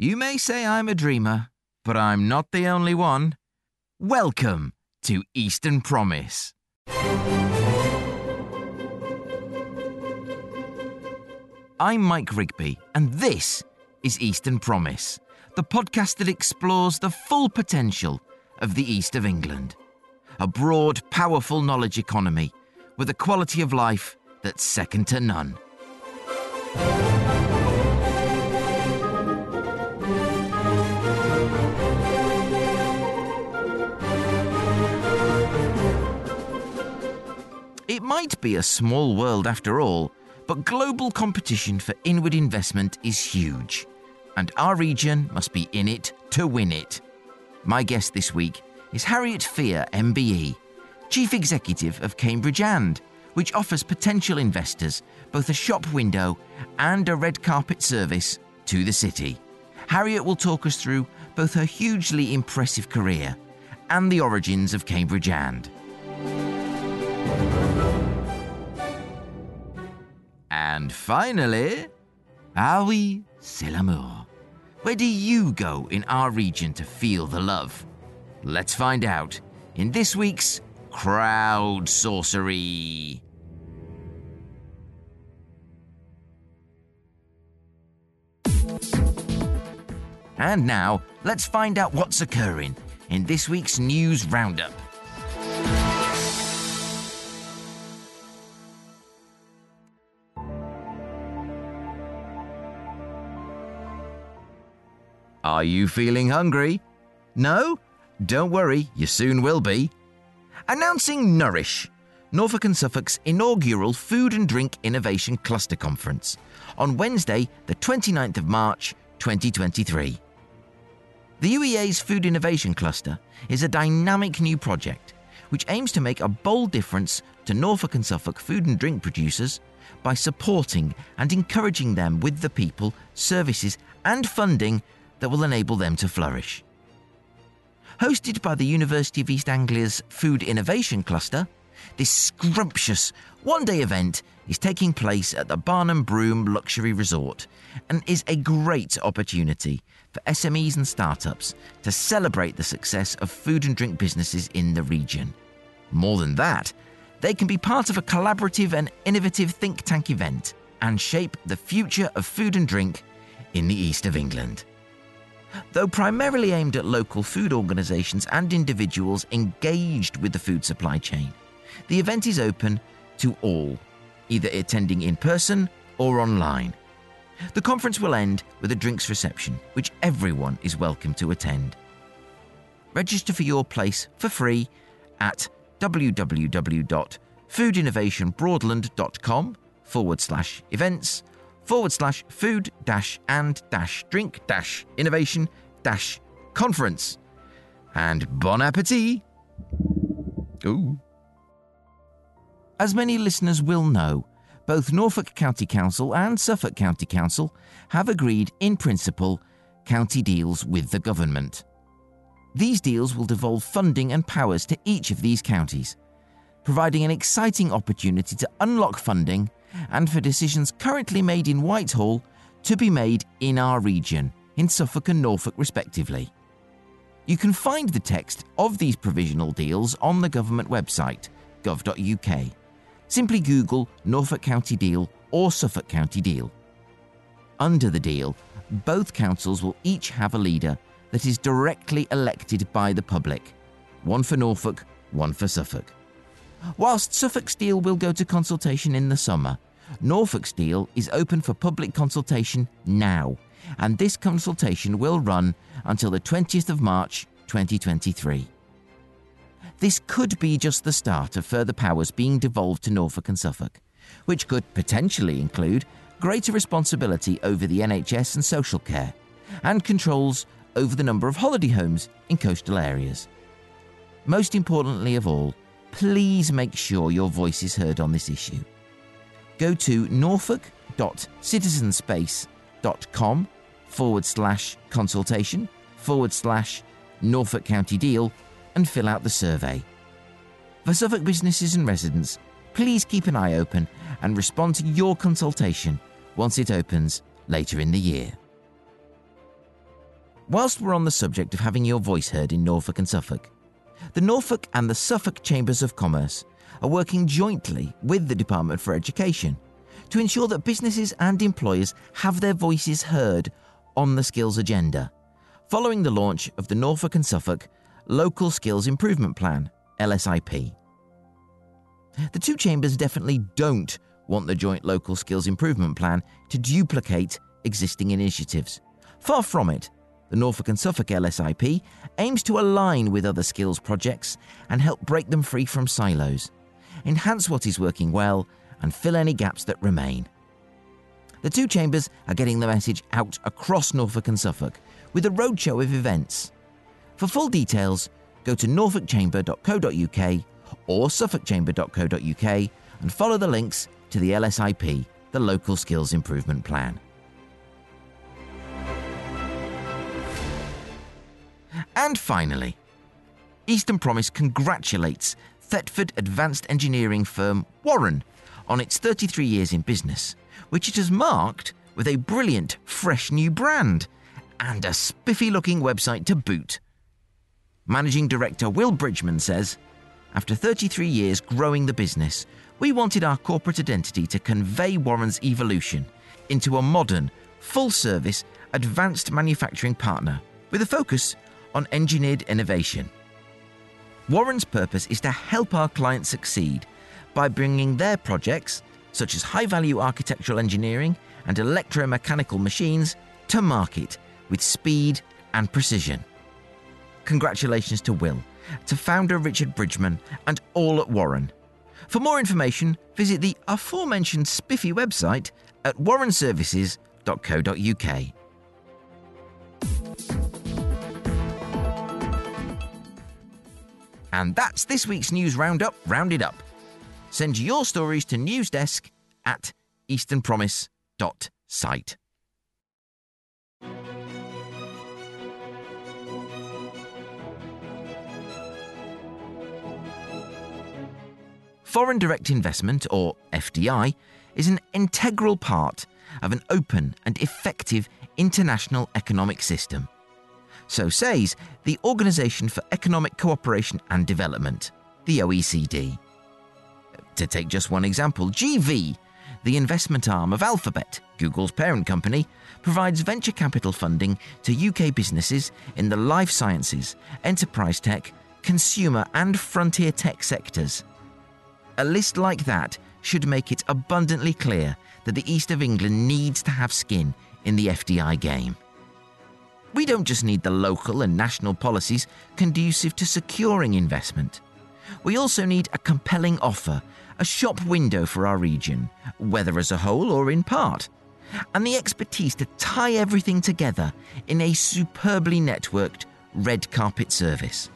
You may say I'm a dreamer, but I'm not the only one. Welcome to Eastern Promise. I'm Mike Rigby, and this is Eastern Promise, the podcast that explores the full potential of the East of England. A broad, powerful knowledge economy with a quality of life that's second to none. Might be a small world after all, but global competition for inward investment is huge, and our region must be in it to win it. My guest this week is Harriet Fear, MBE, Chief Executive of Cambridge And, which offers potential investors both a shop window and a red carpet service to the city. Harriet will talk us through both her hugely impressive career and the origins of Cambridge And. And finally, oui, c'est. Where do you go in our region to feel the love? Let's find out in this week's Crowd Sorcery. And now, let's find out what's occurring in this week's news roundup. Are you feeling hungry? No? Don't worry, you soon will be. Announcing Nourish, Norfolk and Suffolk's inaugural Food and Drink Innovation Cluster Conference on Wednesday, the 29th of March, 2023. The UEA's Food Innovation Cluster is a dynamic new project which aims to make a bold difference to Norfolk and Suffolk food and drink producers by supporting and encouraging them with the people, services, and funding that will enable them to flourish. Hosted by the University of East Anglia's Food Innovation Cluster, this scrumptious one day event is taking place at the Barnham Broom Luxury Resort and is a great opportunity for SMEs and startups to celebrate the success of food and drink businesses in the region. More than that, they can be part of a collaborative and innovative think tank event and shape the future of food and drink in the east of England. Though primarily aimed at local food organisations and individuals engaged with the food supply chain, the event is open to all, either attending in person or online. The conference will end with a drinks reception, which everyone is welcome to attend. Register for your place for free at www.foodinnovationbroadland.com forward slash events forward slash food dash and dash drink dash innovation dash conference. And bon appetit! Ooh. As many listeners will know, both Norfolk County Council and Suffolk County Council have agreed in principle county deals with the government. These deals will devolve funding and powers to each of these counties, providing an exciting opportunity to unlock funding and for decisions currently made in Whitehall to be made in our region, in Suffolk and Norfolk respectively. You can find the text of these provisional deals on the government website, gov.uk. Simply Google Norfolk County Deal or Suffolk County Deal. Under the deal, both councils will each have a leader that is directly elected by the public one for Norfolk, one for Suffolk. Whilst Suffolk's deal will go to consultation in the summer, Norfolk's deal is open for public consultation now, and this consultation will run until the 20th of March 2023. This could be just the start of further powers being devolved to Norfolk and Suffolk, which could potentially include greater responsibility over the NHS and social care, and controls over the number of holiday homes in coastal areas. Most importantly of all, please make sure your voice is heard on this issue. Go to norfolk.citizenspace.com forward slash consultation forward slash Norfolk County Deal and fill out the survey. For Suffolk businesses and residents, please keep an eye open and respond to your consultation once it opens later in the year. Whilst we're on the subject of having your voice heard in Norfolk and Suffolk, the Norfolk and the Suffolk Chambers of Commerce are working jointly with the Department for Education to ensure that businesses and employers have their voices heard on the skills agenda, following the launch of the Norfolk and Suffolk Local Skills Improvement Plan, LSIP. The two chambers definitely don't want the Joint Local Skills Improvement Plan to duplicate existing initiatives. Far from it. The Norfolk and Suffolk LSIP aims to align with other skills projects and help break them free from silos, enhance what is working well, and fill any gaps that remain. The two chambers are getting the message out across Norfolk and Suffolk with a roadshow of events. For full details, go to norfolkchamber.co.uk or suffolkchamber.co.uk and follow the links to the LSIP, the Local Skills Improvement Plan. And finally, Eastern Promise congratulates Thetford advanced engineering firm Warren on its 33 years in business, which it has marked with a brilliant, fresh new brand and a spiffy looking website to boot. Managing Director Will Bridgman says, After 33 years growing the business, we wanted our corporate identity to convey Warren's evolution into a modern, full service, advanced manufacturing partner with a focus on engineered innovation. Warren's purpose is to help our clients succeed by bringing their projects, such as high value architectural engineering and electromechanical machines, to market with speed and precision. Congratulations to Will, to founder Richard Bridgman, and all at Warren. For more information, visit the aforementioned spiffy website at warrenservices.co.uk. And that's this week's news roundup rounded up. Send your stories to newsdesk at easternpromise.site. Foreign direct investment, or FDI, is an integral part of an open and effective international economic system. So says the Organisation for Economic Cooperation and Development, the OECD. To take just one example, GV, the investment arm of Alphabet, Google's parent company, provides venture capital funding to UK businesses in the life sciences, enterprise tech, consumer, and frontier tech sectors. A list like that should make it abundantly clear that the East of England needs to have skin in the FDI game. We don't just need the local and national policies conducive to securing investment. We also need a compelling offer, a shop window for our region, whether as a whole or in part, and the expertise to tie everything together in a superbly networked red carpet service.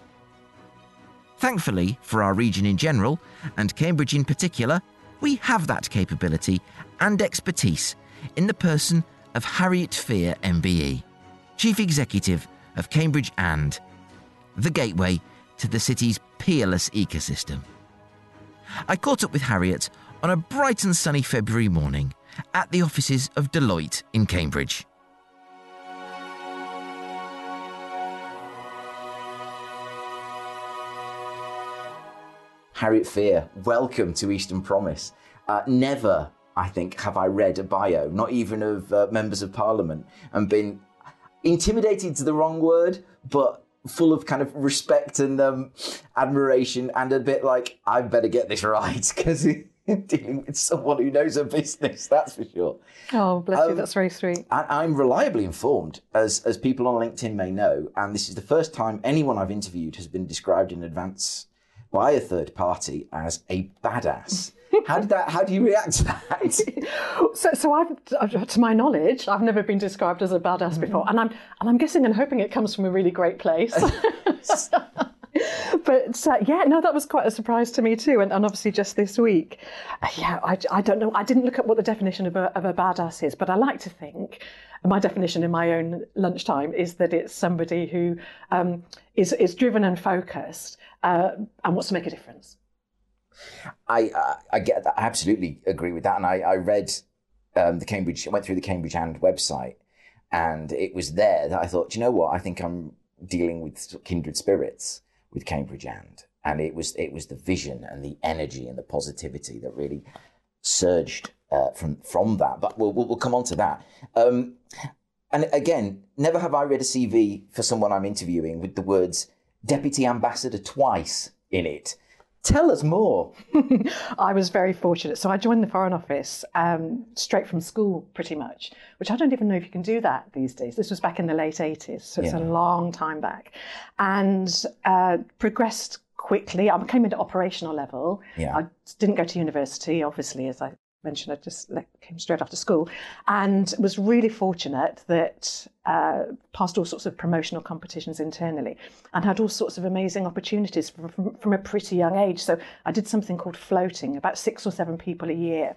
Thankfully, for our region in general, and Cambridge in particular, we have that capability and expertise in the person of Harriet Fear MBE. Chief Executive of Cambridge and the gateway to the city's peerless ecosystem. I caught up with Harriet on a bright and sunny February morning at the offices of Deloitte in Cambridge. Harriet Fear, welcome to Eastern Promise. Uh, never, I think, have I read a bio, not even of uh, members of parliament, and been intimidated to the wrong word, but full of kind of respect and um, admiration and a bit like, I better get this right because dealing with someone who knows a business, that's for sure. Oh, bless um, you, that's very sweet. I, I'm reliably informed, as, as people on LinkedIn may know, and this is the first time anyone I've interviewed has been described in advance by a third party as a badass. how did that? How do you react to that? so, so I've, to my knowledge, I've never been described as a badass before, and I'm and I'm guessing and hoping it comes from a really great place. but uh, yeah, no, that was quite a surprise to me too, and, and obviously just this week, uh, yeah, I, I don't know, I didn't look at what the definition of a, of a badass is, but I like to think my definition in my own lunchtime is that it's somebody who um, is is driven and focused uh, and wants to make a difference. I uh, I get that. I absolutely agree with that. And I, I read um, the Cambridge, went through the Cambridge and website, And it was there that I thought, you know what? I think I'm dealing with kindred spirits with Cambridge and. And it was it was the vision and the energy and the positivity that really surged uh, from from that. But we'll, we'll, we'll come on to that. Um, and again, never have I read a CV for someone I'm interviewing with the words deputy ambassador twice in it. Tell us more. I was very fortunate. So I joined the Foreign Office um, straight from school, pretty much, which I don't even know if you can do that these days. This was back in the late 80s, so it's yeah. a long time back. And uh, progressed quickly. I came into operational level. Yeah. I didn't go to university, obviously, as I mentioned, I just came straight after school and was really fortunate that uh, passed all sorts of promotional competitions internally and had all sorts of amazing opportunities from, from, a pretty young age. So I did something called floating, about six or seven people a year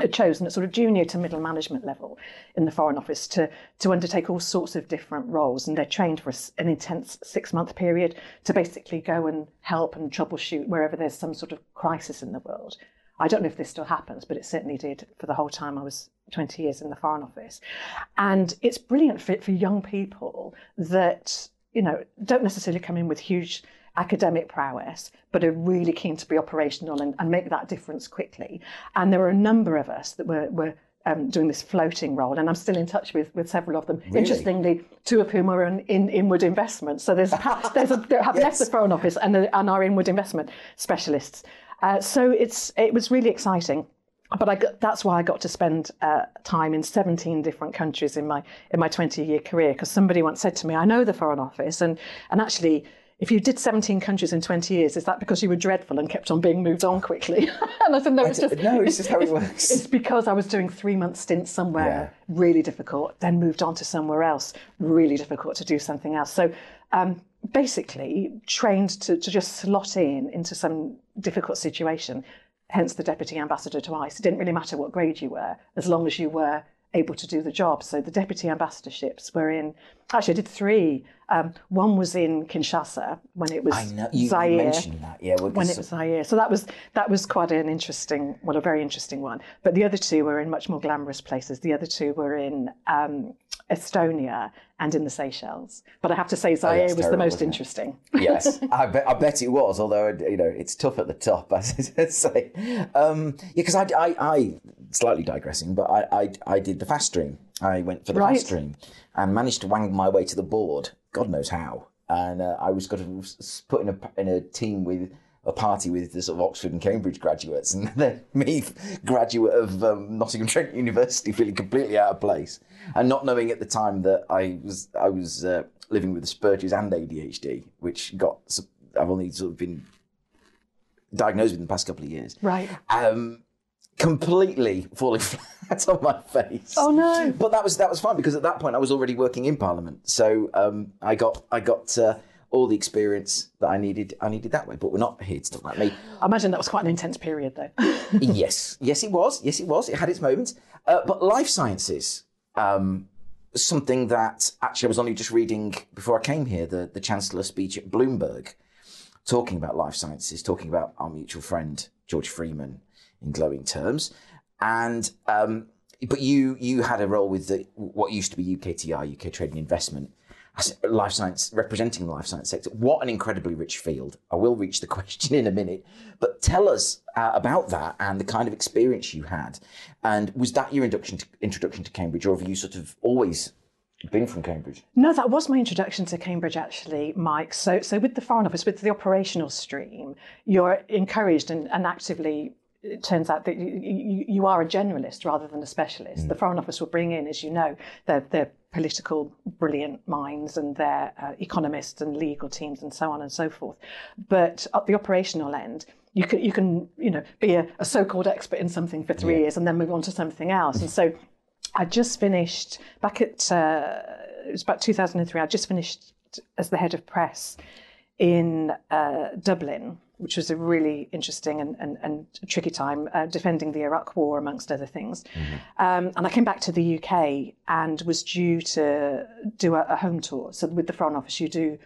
are chosen at sort of junior to middle management level in the Foreign Office to, to undertake all sorts of different roles. And they're trained for an intense six month period to basically go and help and troubleshoot wherever there's some sort of crisis in the world. I don't know if this still happens, but it certainly did for the whole time I was 20 years in the Foreign Office. And it's brilliant for, for young people that, you know, don't necessarily come in with huge academic prowess, but are really keen to be operational and, and make that difference quickly. And there were a number of us that were, were um, doing this floating role, and I'm still in touch with, with several of them. Really? Interestingly, two of whom are in, in inward investment. So there's perhaps, there's a, they have yes. left the Foreign Office and, and are inward investment specialists. Uh, so it's it was really exciting. But I got, that's why I got to spend uh, time in 17 different countries in my in my 20 year career. Because somebody once said to me, "I know the Foreign Office, and and actually." If you did 17 countries in 20 years, is that because you were dreadful and kept on being moved on quickly? and I said, no, it's just no, it's just how it works. It's because I was doing three month stints somewhere, yeah. really difficult, then moved on to somewhere else, really difficult to do something else. So um, basically trained to, to just slot in into some difficult situation, hence the deputy ambassador to ICE. It didn't really matter what grade you were, as long as you were able to do the job. So the deputy ambassadorships were in, actually, I did three. Um, one was in Kinshasa when it was I know, you Zaire. mentioned that, yeah. when it was Zaire. So that was, that was quite an interesting, well, a very interesting one. But the other two were in much more glamorous places. The other two were in um, Estonia and in the Seychelles. But I have to say, Zaire oh, was terrible, the most interesting. yes, I bet, I bet it was. Although you know, it's tough at the top, as I say. Um, yeah, because I, I, I, slightly digressing, but I, I, I did the fast stream. I went for the right. fast stream and managed to wang my way to the board. God knows how. And uh, I was got to put in a in a team with a party with the sort of Oxford and Cambridge graduates, and then me, graduate of um, Nottingham Trent University, feeling completely out of place, and not knowing at the time that I was I was uh, living with Asperger's and ADHD, which got I've only sort of been diagnosed with in the past couple of years. Right. Um, completely falling flat on my face. Oh no! But that was that was fine because at that point I was already working in Parliament, so um, I got I got. Uh, all the experience that I needed, I needed that way. But we're not here to talk about me. I imagine that was quite an intense period, though. yes, yes, it was. Yes, it was. It had its moments. Uh, but life sciences, um, something that actually I was only just reading before I came here, the, the Chancellor's speech at Bloomberg, talking about life sciences, talking about our mutual friend, George Freeman, in glowing terms. And um, but you you had a role with the, what used to be UKTR, UK Trade and Investment, life science, representing the life science sector. What an incredibly rich field. I will reach the question in a minute, but tell us uh, about that and the kind of experience you had. And was that your introduction to, introduction to Cambridge, or have you sort of always been from Cambridge? No, that was my introduction to Cambridge, actually, Mike. So, so with the Foreign Office, with the operational stream, you're encouraged and, and actively it turns out that you, you, are a generalist rather than a specialist. Mm. The Foreign Office will bring in, as you know, their, their political brilliant minds and their uh, economists and legal teams and so on and so forth. But at the operational end, you can you can you know be a, a so-called expert in something for three yeah. years and then move on to something else. and so I just finished back at uh, it was about 2003. I just finished as the head of press in uh, Dublin which was a really interesting and, and, and tricky time, uh, defending the Iraq War, amongst other things. Mm-hmm. Um, and I came back to the UK and was due to do a, a, home tour. So with the Foreign Office, you do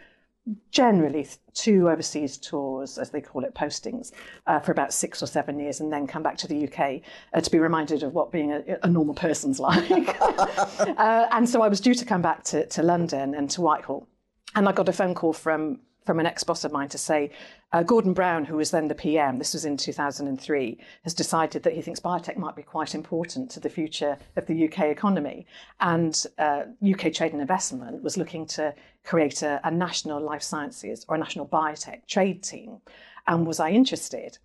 generally two overseas tours, as they call it, postings, uh, for about six or seven years, and then come back to the UK uh, to be reminded of what being a, a normal person's like. uh, and so I was due to come back to, to London and to Whitehall. And I got a phone call from from an ex-boss of mine to say uh, Gordon Brown, who was then the PM, this was in 2003, has decided that he thinks biotech might be quite important to the future of the UK economy. And uh, UK Trade and Investment was looking to create a, a national life sciences or a national biotech trade team. And was I interested?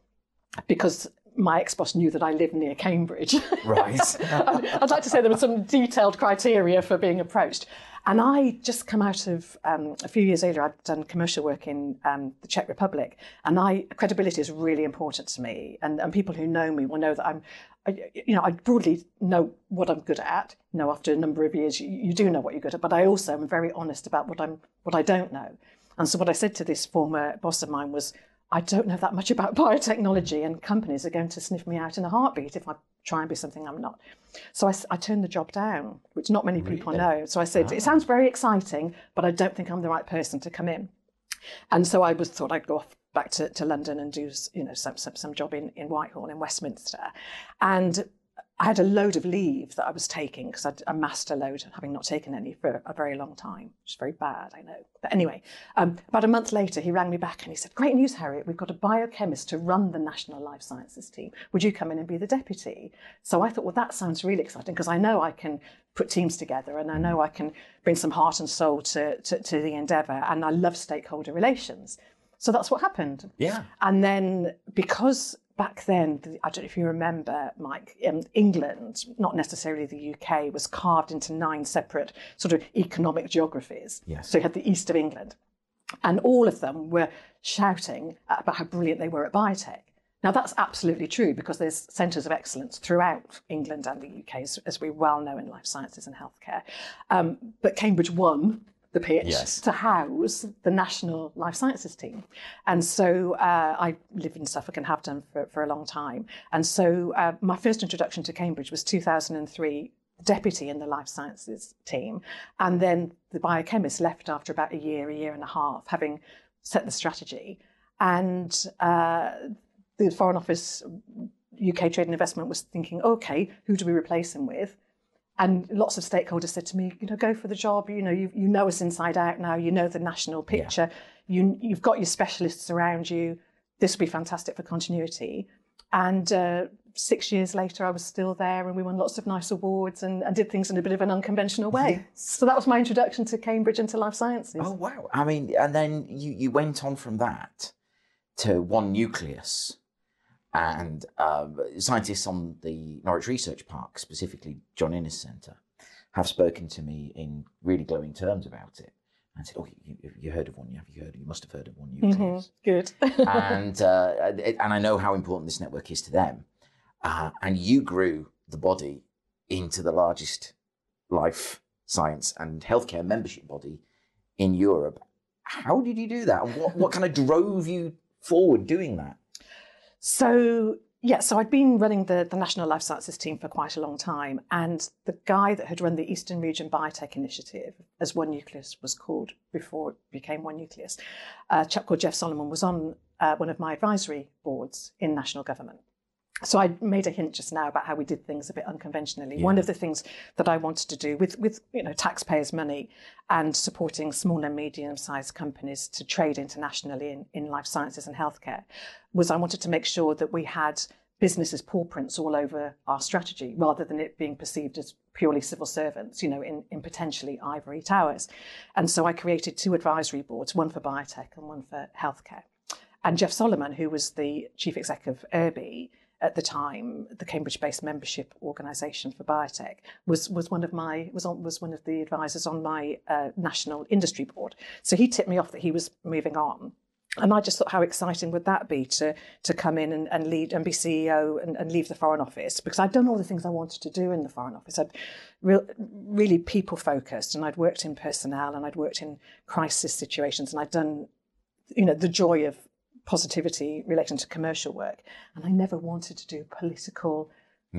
Because my ex-boss knew that I lived near Cambridge. Right. I'd like to say there were some detailed criteria for being approached. And I just come out of um, a few years later, I'd done commercial work in um, the Czech Republic, and I credibility is really important to me. And, and people who know me will know that I'm, I, you know, I broadly know what I'm good at. You know, after a number of years, you, you do know what you're good at, but I also am very honest about what I'm what I don't know. And so what I said to this former boss of mine was, I don't know that much about biotechnology, and companies are going to sniff me out in a heartbeat if I try and be something I'm not. So I, I turned the job down, which not many people Really? know. So I said, it sounds very exciting, but I don't think I'm the right person to come in. And so I was thought I'd go off back to, to London and do you know some, some some job in, in Whitehall in Westminster. And I had a load of leave that I was taking because I'd amassed a load, having not taken any for a very long time, which is very bad, I know. But anyway, um, about a month later, he rang me back and he said, Great news, Harriet, we've got a biochemist to run the National Life Sciences team. Would you come in and be the deputy? So I thought, well, that sounds really exciting because I know I can put teams together and I know I can bring some heart and soul to, to, to the endeavour and I love stakeholder relations. So that's what happened. Yeah. And then because back then, I don't know if you remember, Mike, um, England, not necessarily the UK, was carved into nine separate sort of economic geographies. Yes. So you had the east of England, and all of them were shouting about how brilliant they were at biotech. Now that's absolutely true because there's centres of excellence throughout England and the UK, as, we well know in life sciences and healthcare. Um, but Cambridge won the pitch Yes. to house the national life sciences team. And so uh, I live in Suffolk and have done for, for a long time. And so uh, my first introduction to Cambridge was 2003, deputy in the life sciences team. And then the biochemist left after about a year, a year and a half, having set the strategy. And uh, the Foreign Office, UK Trade and Investment was thinking, okay, who do we replace him with? And lots of stakeholders said to me, you know, go for the job. You know, you, you know us inside out now. You know the national picture. You, you've got your specialists around you. This will be fantastic for continuity. And uh, six years later, I was still there, and we won lots of nice awards and, and did things in a bit of an unconventional way. So that was my introduction to Cambridge and to life sciences. Oh wow! I mean, and then you you went on from that to One Nucleus, and um, scientists on the Norwich Research Park, specifically John Innes Centre, have spoken to me in really glowing terms about it, and said, "Oh, you, you, you heard of one? You Have you heard? You must have heard of One Nucleus." Good. and uh, and I know how important this network is to them. Uh, and you grew the body into the largest life science and healthcare membership body in Europe. How did you do that? What, what kind of drove you forward doing that? So yeah, so I'd been running the, the National Life Sciences team for quite a long time, and the guy that had run the Eastern Region Biotech Initiative, as One Nucleus was called before it became One Nucleus, a chap called Jeff Solomon was on uh, one of my advisory boards in national government. So I made a hint just now about how we did things a bit unconventionally. One of the things that I wanted to do with, with you know taxpayers' money and supporting small and medium-sized companies to trade internationally in, in life sciences and healthcare was I wanted to make sure that we had businesses paw prints all over our strategy rather than it being perceived as purely civil servants, you know, in, in potentially ivory towers. And so I created two advisory boards, one for biotech and one for healthcare. And Jeff Solomon, who was the chief exec of ERBI, at the time, the Cambridge-based membership organisation for biotech, was was one of my was on, was one of the advisors on my uh, national industry board. So he tipped me off that he was moving on, and I just thought, how exciting would that be to to come in and, and lead and be CEO and, and leave the Foreign Office because I'd done all the things I wanted to do in the Foreign Office. I'd real, really people focused, and I'd worked in personnel and I'd worked in crisis situations, and I'd done, you know, the joy of positivity relating to commercial work. And I never wanted to do political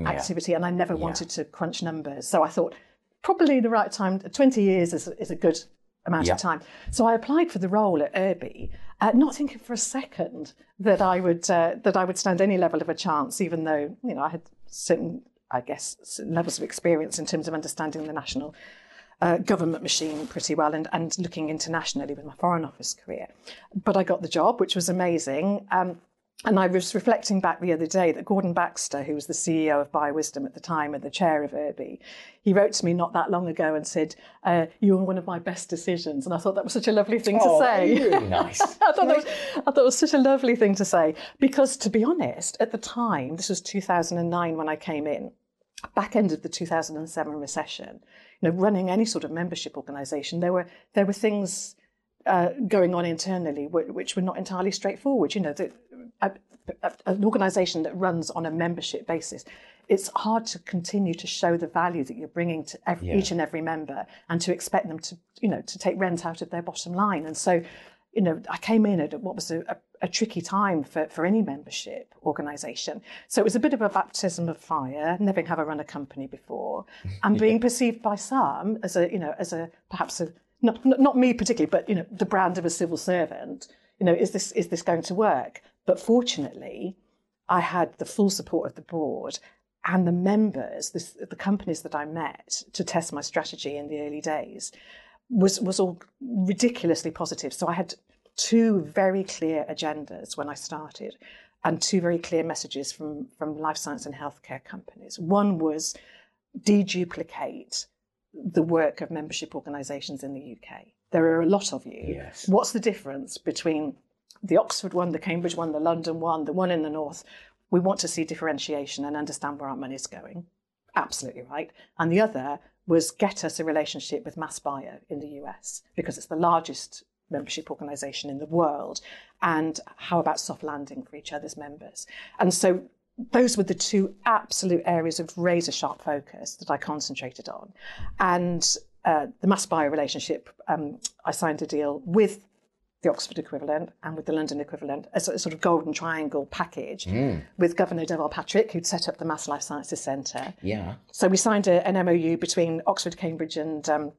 activity and I never wanted to crunch numbers. So I thought probably the right time, 20 years is, is a good amount Yeah. of time. So I applied for the role at ERBI, uh, not thinking for a second that I would uh, that I would stand any level of a chance, even though you know I had certain, I guess, certain levels of experience in terms of understanding the national uh, government machine pretty well and, and looking internationally with my Foreign Office career. But I got the job, which was amazing. Um, and I was reflecting back the other day that Gordon Baxter, who was the CEO of BioWisdom at the time and the chair of ERBI, he wrote to me not that long ago and said, uh, You were one of my best decisions. And I thought that was such a lovely thing Oh, to say. really nice. I thought, that was, I thought it was such a lovely thing to say because, to be honest, at the time, this was 2009 when I came in, back end of the 2007 recession, you know, running any sort of membership organisation, there were there were things uh, going on internally which, which were not entirely straightforward. You know, the, a, a, an organisation that runs on a membership basis, it's hard to continue to show the value that you're bringing to every, Yeah. each and every member, and to expect them to, you know, to take rent out of their bottom line. And so, you know, I came in at what was a, a, a tricky time for, for any membership organisation. So it was a bit of a baptism of fire, never having run a company before, and being perceived by some as a, you know, as a perhaps a not, not not me particularly, but you know, the brand of a civil servant. You know, is this is this going to work? But fortunately, I had the full support of the board and the members, this, the companies that I met to test my strategy in the early days, was was all ridiculously positive. So I had two very clear agendas when I started, and two very clear messages from from life science and healthcare companies. One was deduplicate the work of membership organisations in the UK. There are a lot of you. Yes. What's the difference between the Oxford one, the Cambridge one, the London one, the one in the north? We want to see differentiation and understand where our money's going. Absolutely right. And the other was get us a relationship with MassBio in the US because it's the largest membership organisation in the world. And how about soft landing for each other's members? And so those were the two absolute areas of razor sharp focus that I concentrated on. And uh, the MassBio relationship, um, I signed a deal with the Oxford equivalent and with the London equivalent as a sort of golden triangle package with Governor Deval Patrick, who'd set up the Mass Life Sciences Centre. Yeah. So we signed a, an MOU between Oxford, Cambridge, and um,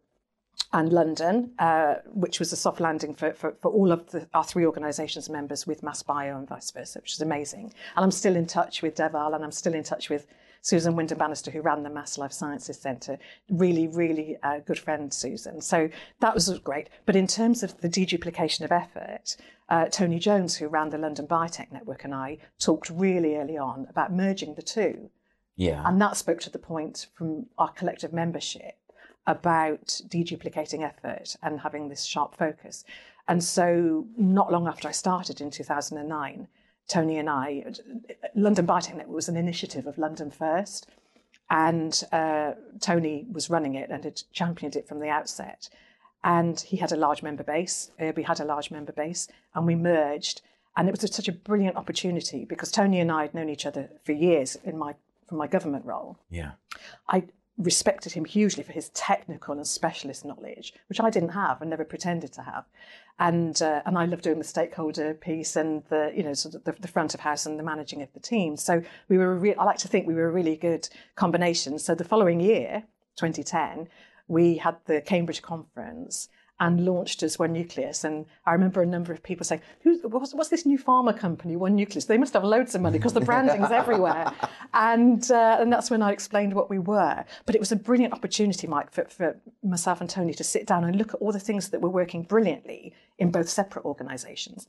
and London, uh, which was a soft landing for, for, for all of the, our three organisations members with MassBio and vice versa, which is amazing. And I'm still in touch with Deval and I'm still in touch with Susan Windham Bannister, who ran the Mass Life Sciences Centre. Really, really uh, good friend, Susan. So that was great. But in terms of the deduplication of effort, uh, Tony Jones, who ran the London Biotech Network, and I talked really early on about merging the two. Yeah. And that spoke to the point from our collective membership about deduplicating effort and having this sharp focus. And so, not long after I started in 2009, Tony and I, London Biotech Network was an initiative of London First. And uh, Tony was running it and had championed it from the outset. And he had a large member base, ERBI had a large member base, and we merged. And it was such a brilliant opportunity because Tony and I had known each other for years in my from my government role. yeah. I respected him hugely for his technical and specialist knowledge, which I didn't have and never pretended to have. And uh, and I loved doing the stakeholder piece and the you know sort of the, the front of house and the managing of the team. So we were re- I like to think we were a really good combination. So the following year, 2010, we had the Cambridge conference and launched as One Nucleus. And I remember a number of people saying, Who's, what's, what's this new pharma company, One Nucleus? They must have loads of money because the branding's everywhere. And, uh, and that's when I explained what we were. But it was a brilliant opportunity, Mike, for, for myself and Tony to sit down and look at all the things that were working brilliantly in both separate organisations.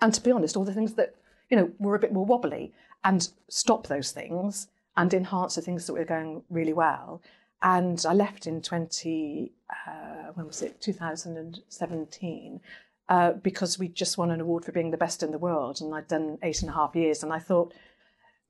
And to be honest, all the things that, you know, were a bit more wobbly and stop those things and enhance the things that were going really well. And I left in 20, uh, when was it, 2017, uh, because we just won an award for being the best in the world. And I'd done eight and a half years. And I thought,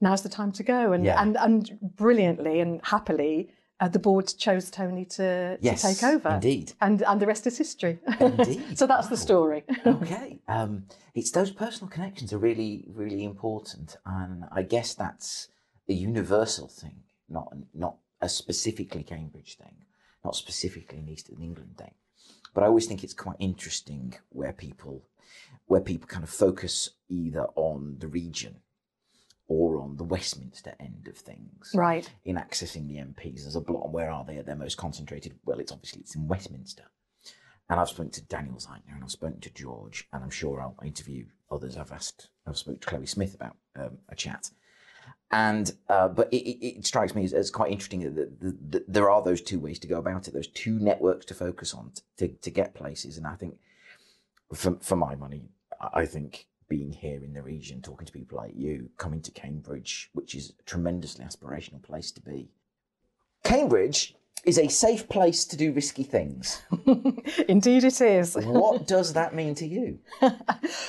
now's the time to go. And, Yeah. and, and brilliantly and happily, uh, the board chose Tony to, Yes, to take over. indeed. And, and the rest is history. Indeed. so that's the story. okay. Um, it's those personal connections are really, really important, and I guess that's a universal thing, not not a specifically Cambridge thing, not specifically an Eastern England thing. But I always think it's quite interesting where people, where people kind of focus either on the region or on the Westminster end of things right. in accessing the MPs. There's a block. Where are they at their most concentrated? Well, it's obviously it's in Westminster, and I've spoken to Daniel Zeichner and I've spoken to George, and I'm sure I'll interview others. I've asked, I've spoken to Chloe Smith about um, a chat. And uh, but it, it, it, strikes me as, as quite interesting that, that, that, there are those two ways to go about it. There's two networks to focus on to, to get places, and I think for for my money, I think being here in the region, talking to people like you, coming to Cambridge, which is a tremendously aspirational place to be. Cambridge is a safe place to do risky things. Indeed, it is. what does that mean to you?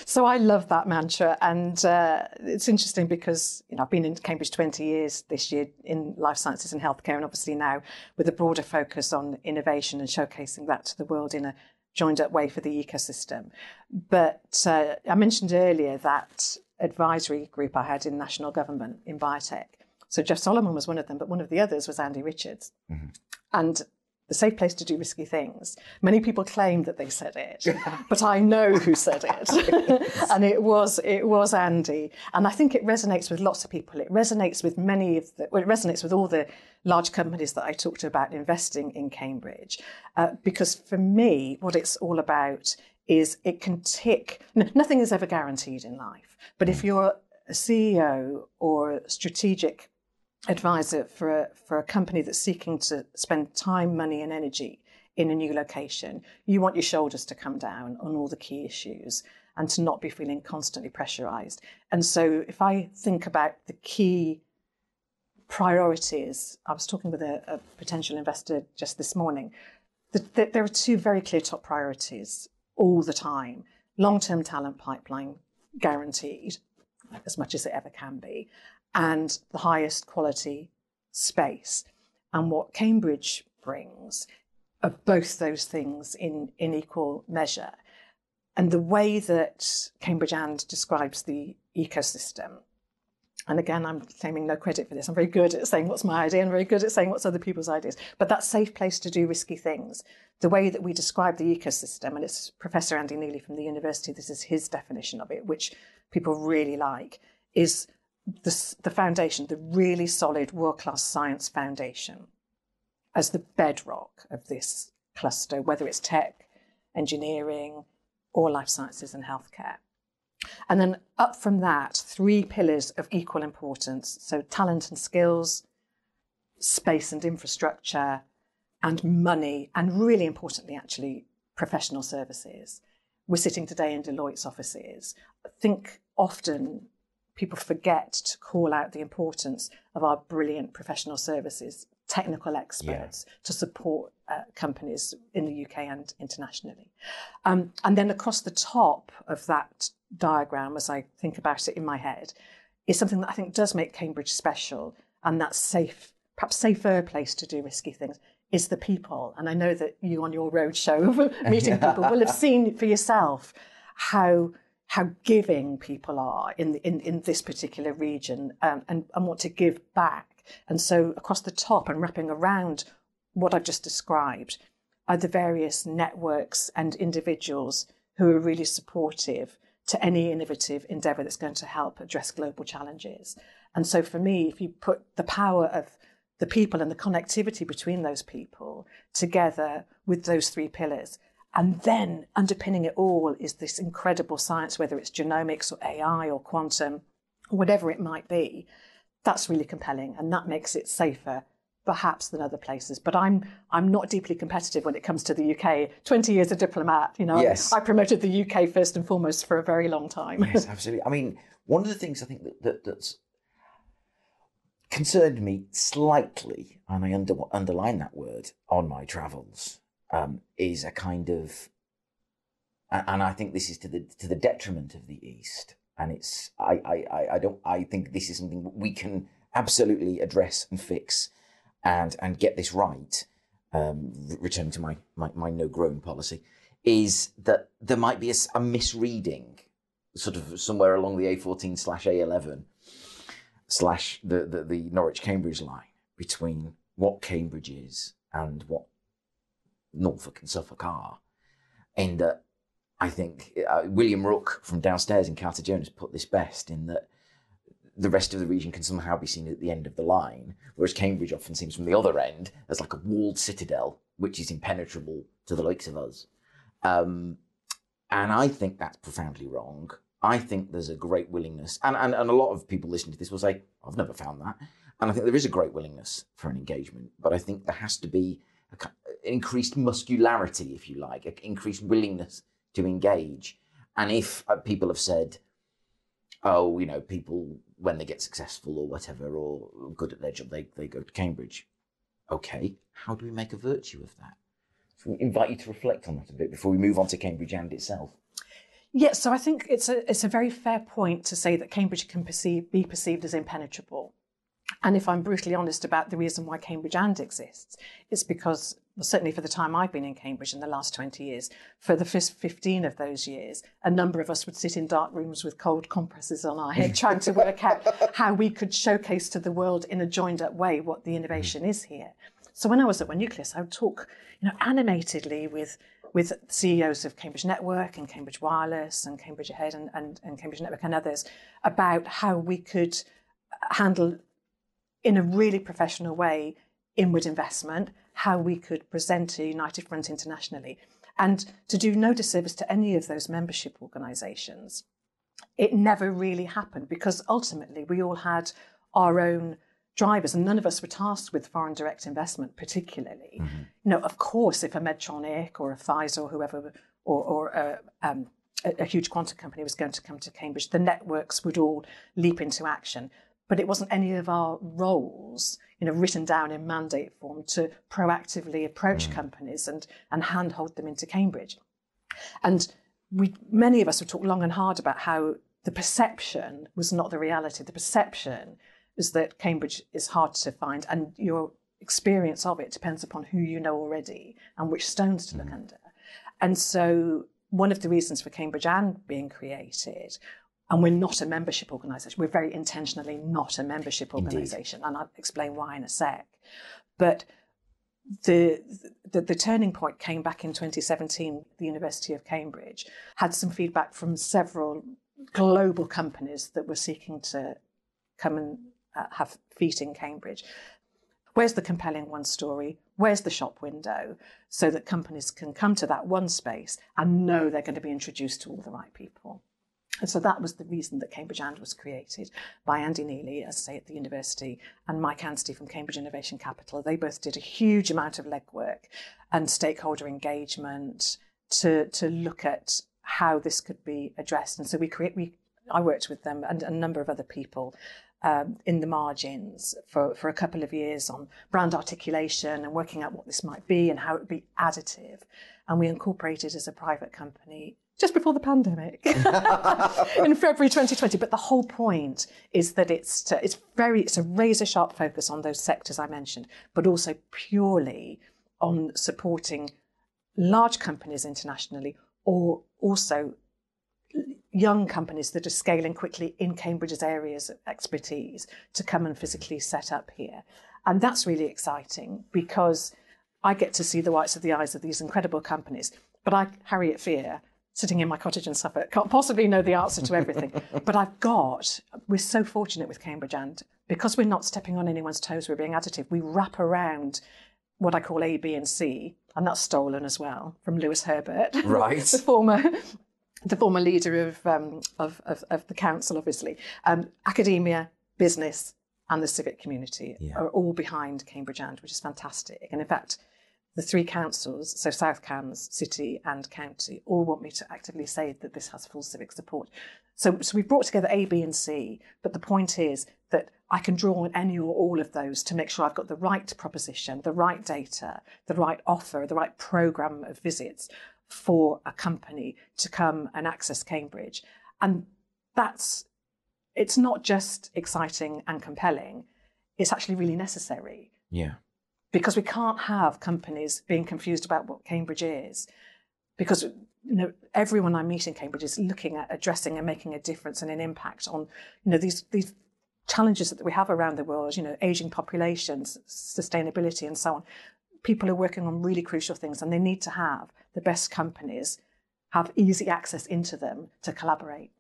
so I love that mantra, and uh, it's interesting because you know I've been in Cambridge 20 years this year in life sciences and healthcare, and obviously now with a broader focus on innovation and showcasing that to the world in a joined up way for the ecosystem. But uh, I mentioned earlier that advisory group I had in national government in biotech. So Jeff Solomon was one of them, but one of the others was Andy Richards. Mm-hmm. And the safe place to do risky things. Many people claim that they said it, but I know who said it, and it was it was Andy. And I think it resonates with lots of people. It resonates with many of the. Well, it resonates with all the large companies that I talked about investing in Cambridge, uh, because for me, what it's all about is it can tick. nothing is ever guaranteed in life, but if you're a CEO or a strategic advisor for a, for a company that's seeking to spend time, money, and energy in a new location, you want your shoulders to come down on all the key issues and to not be feeling constantly pressurized. And so, if I think about the key priorities, I was talking with a, a potential investor just this morning. The, the, there are two very clear top priorities all the time long term talent pipeline guaranteed, as much as it ever can be, and the highest quality space. And what Cambridge brings are both those things in, in equal measure. And the way that Cambridge and describes the ecosystem, and again, I'm claiming no credit for this. I'm very good at saying what's my idea and very good at saying what's other people's ideas. But that safe place to do risky things, the way that we describe the ecosystem, and it's Professor Andy Neely from the university, this is his definition of it, which people really like, is the, the foundation, the really solid world class science foundation, as the bedrock of this cluster, whether it's tech, engineering, or life sciences and healthcare. And then up from that, three pillars of equal importance so talent and skills, space and infrastructure, and money, and really importantly, actually, professional services. We're sitting today in Deloitte's offices. Think often people forget to call out the importance of our brilliant professional services, technical experts yeah. to support uh, companies in the UK and internationally. Um, and then across the top of that diagram, as I think about it in my head, is something that I think does make Cambridge special and that safe, perhaps safer place to do risky things is the people. And I know that you on your roadshow meeting people will have seen for yourself how how giving people are in, in, in this particular region um, and, and want to give back. And so, across the top and wrapping around what I've just described are the various networks and individuals who are really supportive to any innovative endeavour that's going to help address global challenges. And so, for me, if you put the power of the people and the connectivity between those people together with those three pillars, and then underpinning it all is this incredible science, whether it's genomics or AI or quantum, or whatever it might be. That's really compelling, and that makes it safer, perhaps, than other places. But I'm I'm not deeply competitive when it comes to the UK. Twenty years a diplomat, you know. Yes. I promoted the UK first and foremost for a very long time. Yes, absolutely. I mean, one of the things I think that, that that's concerned me slightly, and I under, underline that word on my travels, um, is a kind of, and I think this is to the to the detriment of the East. And it's I I I don't I think this is something we can absolutely address and fix, and and get this right. Um, returning to my, my my no groan policy, is that there might be a, a misreading, sort of somewhere along the A14 slash A11 slash the, the Norwich Cambridge line between what Cambridge is and what Norfolk and Suffolk are. And uh, I think uh, William Rook from downstairs in Carter Jonas put this best in that the rest of the region can somehow be seen at the end of the line, whereas Cambridge often seems from the other end as like a walled citadel, which is impenetrable to the likes of us. Um, and I think that's profoundly wrong. I think there's a great willingness, and, and, and a lot of people listening to this will say, I've never found that. And I think there is a great willingness for an engagement, but I think there has to be increased muscularity, if you like, increased willingness to engage. And if uh, people have said, oh, you know, people, when they get successful or whatever, or good at their job, they, they go to Cambridge. Okay, how do we make a virtue of that? So we invite you to reflect on that a bit before we move on to Cambridge and itself. Yes, so I think it's a it's a very fair point to say that Cambridge can perceive, be perceived as impenetrable. And if I'm brutally honest about the reason why Cambridge AND exists, it's because, well, certainly for the time I've been in Cambridge in the last 20 years, for the first 15 of those years, a number of us would sit in dark rooms with cold compresses on our head trying to work out how we could showcase to the world in a joined up way what the innovation is here. So when I was at One Nucleus, I would talk, you know, animatedly with with CEOs of Cambridge Network and Cambridge Wireless and Cambridge Ahead and, and, and Cambridge Network and others about how we could handle in a really professional way inward investment, how we could present a United Front internationally. And to do no disservice to any of those membership organisations, it never really happened because ultimately we all had our own drivers, and none of us were tasked with foreign direct investment, particularly. Mm-hmm. You know, of course, if a Medtronic or a Pfizer or whoever, or, or a, um, a, a huge quantum company was going to come to Cambridge, the networks would all leap into action. But it wasn't any of our roles, you know, written down in mandate form to proactively approach mm. companies and, and handhold them into Cambridge. And we, many of us would talk long and hard about how the perception was not the reality. The perception is that Cambridge is hard to find, and your experience of it depends upon who you know already and which stones to look mm. under. And so, one of the reasons for Cambridge AND being created, and we're not a membership organisation, we're very intentionally not a membership organisation, and I'll explain why in a sec. But the, the, the turning point came back in 2017. The University of Cambridge had some feedback from several global companies that were seeking to come and uh, have feet in Cambridge. Where's the compelling one story? Where's the shop window? So that companies can come to that one space and know they're going to be introduced to all the right people. And so that was the reason that Cambridge AND was created by Andy Neely, as I say, at the university, and Mike Anstey from Cambridge Innovation Capital. They both did a huge amount of legwork and stakeholder engagement to, to look at how this could be addressed. And so we create, we, I worked with them and a number of other people um, in the margins for, for a couple of years on brand articulation and working out what this might be and how it would be additive. And we incorporated as a private company just before the pandemic in February 2020. But the whole point is that it's to, it's very it's a razor sharp focus on those sectors I mentioned, but also purely on supporting large companies internationally or also young companies that are scaling quickly in Cambridge's areas of expertise to come and physically set up here. And that's really exciting because I get to see the whites of the eyes of these incredible companies. But I, Harriet Fear, sitting in my cottage in Suffolk, can't possibly know the answer to everything. but I've got, we're so fortunate with Cambridge and because we're not stepping on anyone's toes, we're being additive, we wrap around what I call A, B, and C, and that's stolen as well from Lewis Herbert, right? the former the former leader of, um, of, of, of, the council, obviously, um, academia, business, and the civic community yeah. are all behind Cambridge AND, which is fantastic. And in fact, the three councils, so South Cambs, City, and County, all want me to actively say that this has full civic support. So, so we've brought together A, B, and C, but the point is that I can draw on any or all of those to make sure I've got the right proposition, the right data, the right offer, the right programme of visits for a company to come and access Cambridge. And that's, it's not just exciting and compelling, it's actually really necessary. Yeah. Because we can't have companies being confused about what Cambridge is. Because you know, everyone I meet in Cambridge is looking at addressing and making a difference and an impact on, you know, these these challenges that we have around the world, you know, aging populations, sustainability, and so on people are working on really crucial things and they need to have the best companies have easy access into them to collaborate.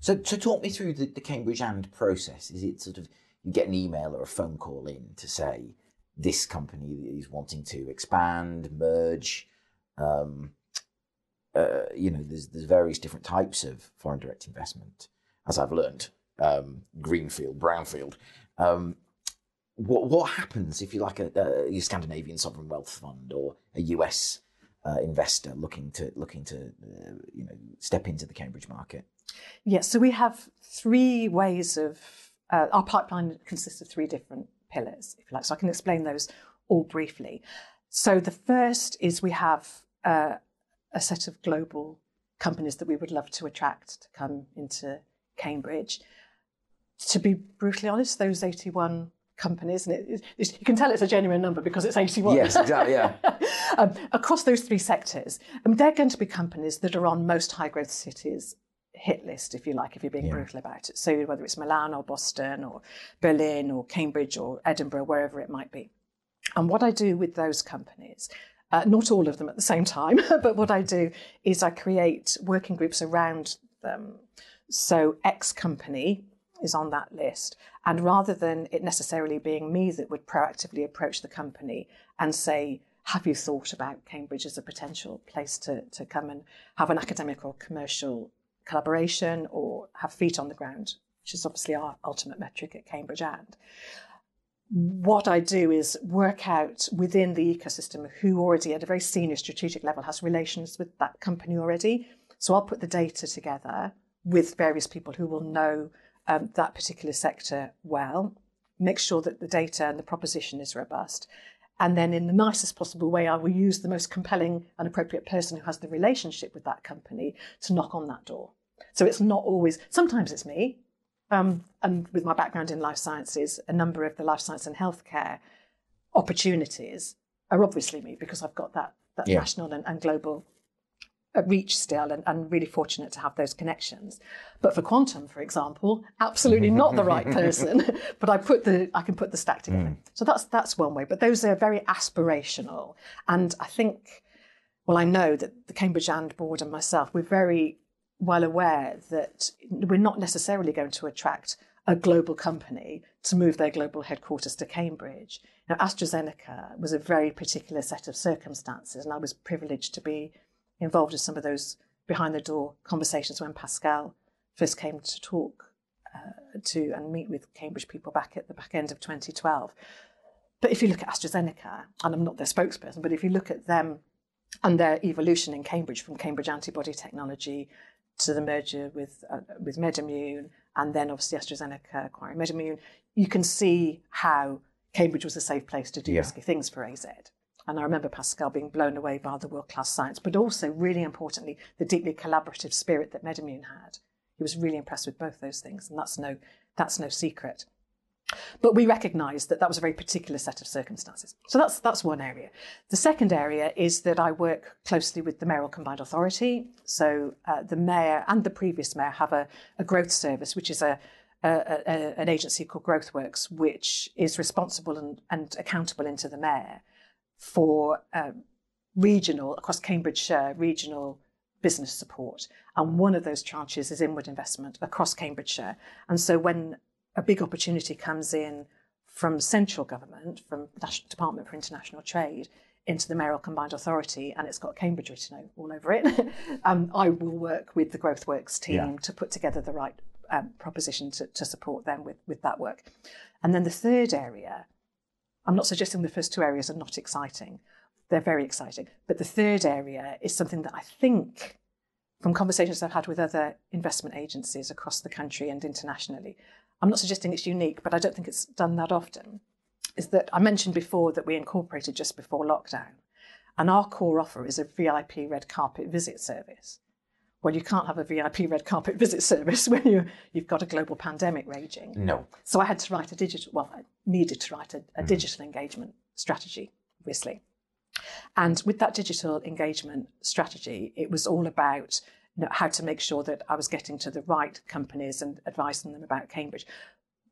So, so talk me through the, the Cambridge AND process. Is it sort of you get an email or a phone call in to say this company is wanting to expand, merge, um, uh, you know, there's there's various different types of foreign direct investment, as I've learned, um, greenfield, brownfield. Um, what what happens if you like a, a Scandinavian sovereign wealth fund or a US uh, investor looking to looking to uh, you know step into the Cambridge market? Yes, so we have three ways of uh, our pipeline consists of three different pillars, if you like. So I can explain those all briefly. So the first is we have uh, a set of global companies that we would love to attract to come into Cambridge. To be brutally honest, those 81 companies, and it, it, you can tell it's a genuine number because it's 81. Yes, exactly, yeah. um, across those three sectors, and they're going to be companies that are on most high growth cities hit list, if you like, if you're being yeah. brutal about it. So whether it's Milan or Boston or Berlin or Cambridge or Edinburgh, wherever it might be. And what I do with those companies, uh, not all of them at the same time, but what I do is I create working groups around them. So X company is on that list. And rather than it necessarily being me that would proactively approach the company and say, have you thought about Cambridge as a potential place to, to come and have an academic or commercial collaboration or have feet on the ground, which is obviously our ultimate metric at Cambridge and what I do is work out within the ecosystem who already at a very senior strategic level has relations with that company already. So I'll put the data together with various people who will know um, that particular sector well, make sure that the data and the proposition is robust. And then, in the nicest possible way, I will use the most compelling and appropriate person who has the relationship with that company to knock on that door. So it's not always, sometimes it's me. Um, and with my background in life sciences, a number of the life science and healthcare opportunities are obviously me because I've got that, that yeah. national and, and global reach still and, and, really fortunate to have those connections. But for quantum, for example, absolutely not the right person. but I put the I can put the stack together. Mm. So that's that's one way. But those are very aspirational. And I think well, I know that the Cambridge and board and myself, we're very well aware that we're not necessarily going to attract a global company to move their global headquarters to Cambridge. Now, AstraZeneca was a very particular set of circumstances, and I was privileged to be involved in some of those behind the door conversations when Pascal first came to talk uh, to and meet with Cambridge people back at the back end of 2012. But if you look at AstraZeneca, and I'm not their spokesperson, but if you look at them and their evolution in Cambridge from Cambridge antibody technology to the merger with uh, with MedImmune, and then obviously AstraZeneca acquiring MedImmune, you can see how Cambridge was a safe place to do yeah. risky things for AZ. And I remember Pascal being blown away by the world class science, but also, really importantly, the deeply collaborative spirit that MedImmune had. He was really impressed with both those things, and that's no, that's no secret. But we recognise that that was a very particular set of circumstances. So that's, that's one area. The second area is that I work closely with the Mayoral Combined Authority. So uh, the mayor and the previous mayor have a, a growth service, which is a, a, a, an agency called GrowthWorks, which is responsible and, and accountable into the mayor for um, regional, across Cambridgeshire, regional business support. And one of those tranches is inward investment across Cambridgeshire. And so when a big opportunity comes in from central government, from the National Department for International Trade, into the Mayoral Combined Authority, and it's got Cambridge written all over it, um, I will work with the GrowthWorks team yeah. to put together the right um, proposition to, to support them with, with that work. And then the third area I'm not suggesting the first two areas are not exciting. They're very exciting. But the third area is something that I think, from conversations I've had with other investment agencies across the country and internationally, I'm not suggesting it's unique, but I don't think it's done that often. Is that I mentioned before that we incorporated just before lockdown. And our core offer is a VIP red carpet visit service well, you can't have a VIP red carpet visit service when you you've got a global pandemic raging. No. So I had to write a digital. Well, I needed to write a, a mm. digital engagement strategy, obviously. And with that digital engagement strategy, it was all about you know, how to make sure that I was getting to the right companies and advising them about Cambridge.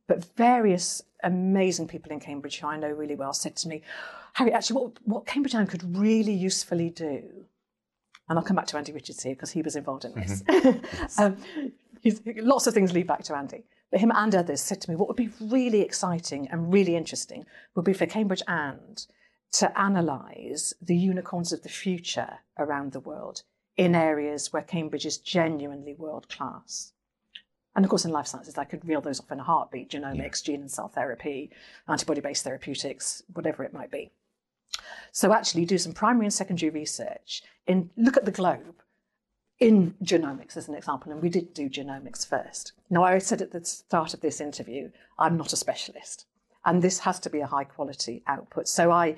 But various amazing people in Cambridge who I know really well said to me, Harry, actually, what, what Cambridge AND could really usefully do and I'll come back to Andy Richards here because he was involved in this. Mm-hmm. um, lots of things lead back to Andy. But him and others said to me, what would be really exciting and really interesting would be for Cambridge and to analyse the unicorns of the future around the world in areas where Cambridge is genuinely world class. And of course, in life sciences, I could reel those off in a heartbeat genomics, gene and cell therapy, antibody based therapeutics, whatever it might be. So, actually, do some primary and secondary research and look at the globe in genomics as an example. And we did do genomics first. Now, I said at the start of this interview, I'm not a specialist. And this has to be a high quality output. So, I,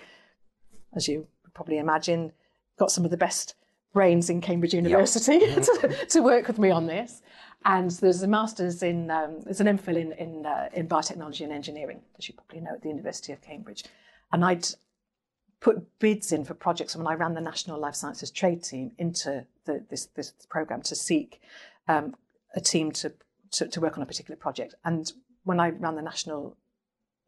as you probably imagine, got some of the best brains in Cambridge University yep. to, to, work with me on this. And there's a master's in, um, there's an MPhil in, in, uh, in biotechnology and engineering, as you probably know, at the University of Cambridge. And I'd put bids in for projects when I ran the National Life Sciences Trade Team into the, this, this program to seek um, a team to, to, to work on a particular project. And when I ran the National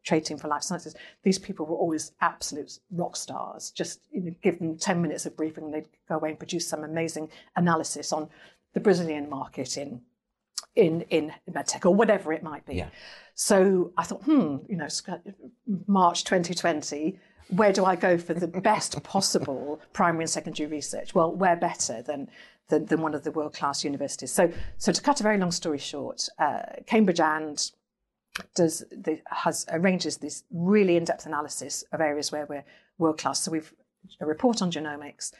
trade team for life sciences, these people were always absolute rock stars. Just you know, give them 10 minutes of briefing and they'd go away and produce some amazing analysis on the Brazilian market in in in medtech or whatever it might be. Yeah. So I thought, hmm, you know, March 2020, where do I go for the best possible primary and secondary research? Well, where better than than, than one of the world class universities? So, so to cut a very long story short, uh, Cambridge and does the, has arranges this really in-depth analysis of areas where we're world class. So we've a report on genomics.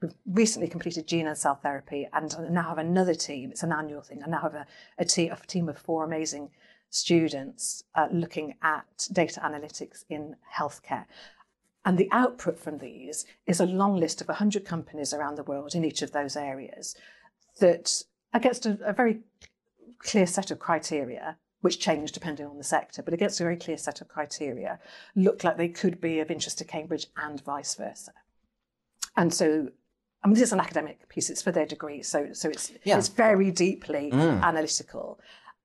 We've recently completed gene and cell therapy, and now have another team. It's an annual thing. I now have a, a, team, a team of four amazing students uh, looking at data analytics in healthcare. And the output from these is a long list of 100 companies around the world in each of those areas that, against a, a very clear set of criteria, which change depending on the sector, but against a very clear set of criteria, look like they could be of interest to Cambridge and vice versa. And so, I mean, this is an academic piece; it's for their degree, so so it's yeah. it's very deeply mm. analytical.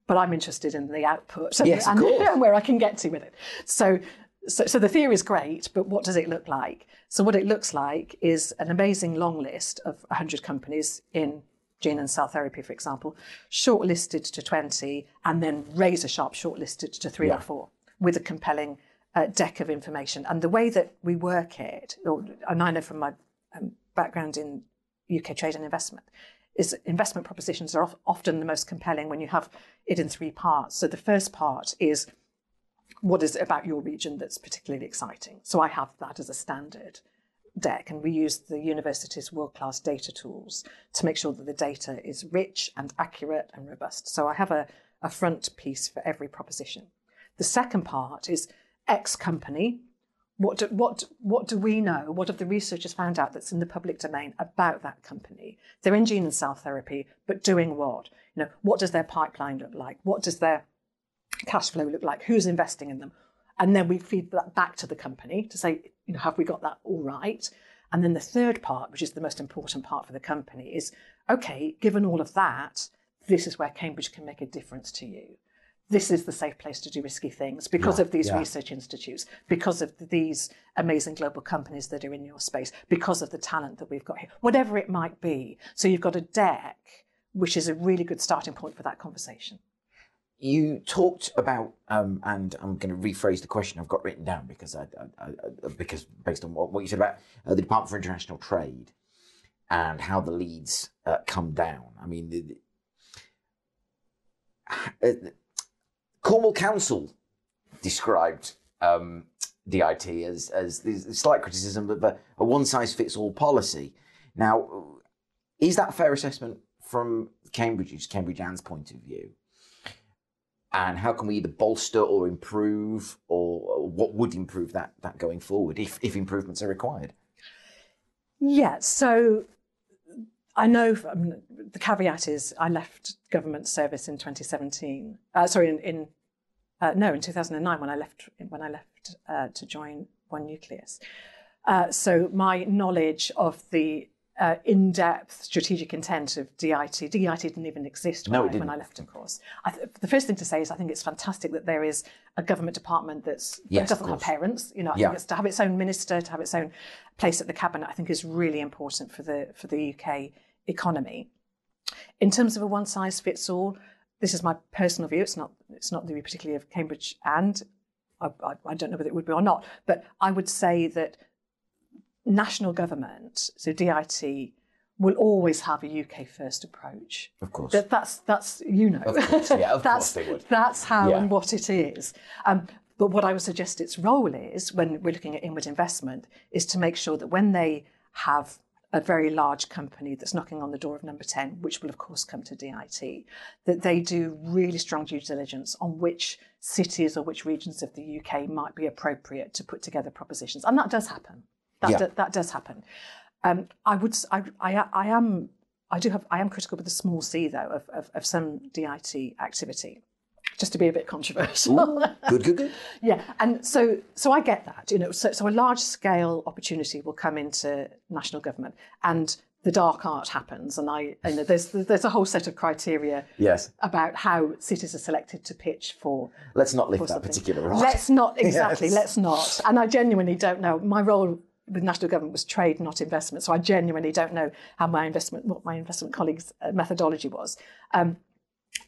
But I'm interested in the output yes, and, and where I can get to with it. So, so, so the theory is great, but what does it look like? So, what it looks like is an amazing long list of 100 companies in gene and cell therapy, for example, shortlisted to 20 and then razor sharp shortlisted to three yeah. or four with a compelling uh, deck of information. And the way that we work it, or, and I know from my um, background in UK trade and investment, is investment propositions are often the most compelling when you have it in three parts. So the first part is what is it about your region that's particularly exciting? So I have that as a standard deck and we use the university's world-class data tools to make sure that the data is rich and accurate and robust. So I have a, a front piece for every proposition. The second part is X company. What do, what, what do we know? What have the researchers found out that's in the public domain about that company? They're in gene and cell therapy, but doing what? You know, what does their pipeline look like? What does their cash flow look like? Who's investing in them? And then we feed that back to the company to say, you know, have we got that all right? And then the third part, which is the most important part for the company, is okay, given all of that, this is where Cambridge can make a difference to you. This is the safe place to do risky things because yeah, of these yeah. research institutes, because of these amazing global companies that are in your space, because of the talent that we've got here, whatever it might be. So you've got a deck, which is a really good starting point for that conversation you talked about, um, and I'm going to rephrase the question I've got written down because I, I, I because based on what, what you said about uh, the Department for International Trade and how the leads uh, come down. I mean, the, the, uh, Cornwall Council described um, DIT as as slight criticism of a, a one size fits all policy. Now, is that a fair assessment from Cambridge's Cambridge AND's point of view? And how can we either bolster or improve or what would improve that that going forward if, if improvements are required? Yeah so i know um, the caveat is i left government service in 2017 uh, sorry in, in uh, no in 2009 when i left when i left uh, to join one nucleus. Uh, so my knowledge of the uh, in-depth strategic intent of DIT. DIT didn't even exist when, no, I, when I, left, of course. Th- the first thing to say is I think it's fantastic that there is a government department that's, yes, that doesn't have parents. You know, I yeah. think it's to have its own minister, to have its own place at the cabinet. I think is really important for the for the UK economy. In terms of a one-size-fits-all, this is my personal view. It's not it's not the view particularly of Cambridge and I, I, I don't know whether it would be or not, but I would say that national government, so DIT, will always have a UK first approach. Of course. That, that's that's you know. Of course, yeah, of that's, course they would. That's how Yeah. and what it is. Um, but what I would suggest its role is, when we're looking at inward investment, is to make sure that when they have a very large company that's knocking on the door of number 10, which will of course come to DIT, that they do really strong due diligence on which cities or which regions of the UK might be appropriate to put together propositions. And that does happen. That, Yeah. do- that does happen. Um, I would, I, I, I am, I do have, I am critical with a small c though of, of, of some DIT activity, just to be a bit controversial. good, good, good. yeah, and so so I get that. You know, so so a large scale opportunity will come into national government, and the dark art happens, and I, you know, there's there's a whole set of criteria Yes. about how cities are selected to pitch for Let's not lift that something. particular rock. Let's not exactly. Yes. Let's not. And I genuinely don't know. My role with national government was trade, not investment. So I genuinely don't know how my investment, what my investment colleagues' uh, methodology was. Um,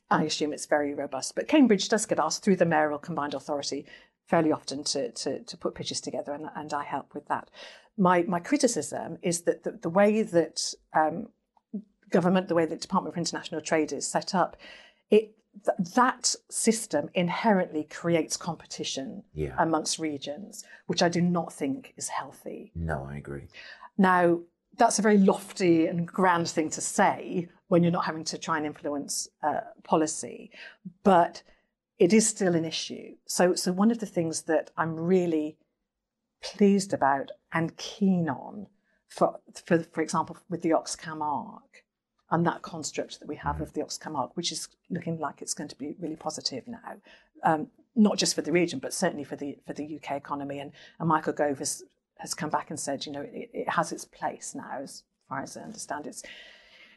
I assume it's very robust. But Cambridge does get asked through the mayoral combined authority fairly often to, to, to put pitches together, and, and I help with that. My, my criticism is that the, the way that um, government, the way that Department for International Trade is set up, it th- that system inherently creates competition Yeah. amongst regions, which I do not think is healthy. No, I agree. Now, that's a very lofty and grand thing to say when you're not having to try and influence uh, policy, but it is still an issue. So, so one of the things that I'm really pleased about and keen on, for for, for example, with the Oxcam arc and that construct that we have of the Oxcam arc, which is looking like it's going to be really positive now, um, not just for the region, but certainly for the for the UK economy. And, and Michael Gove has, has come back and said, you know, it, it has its place now, as far as I understand. it.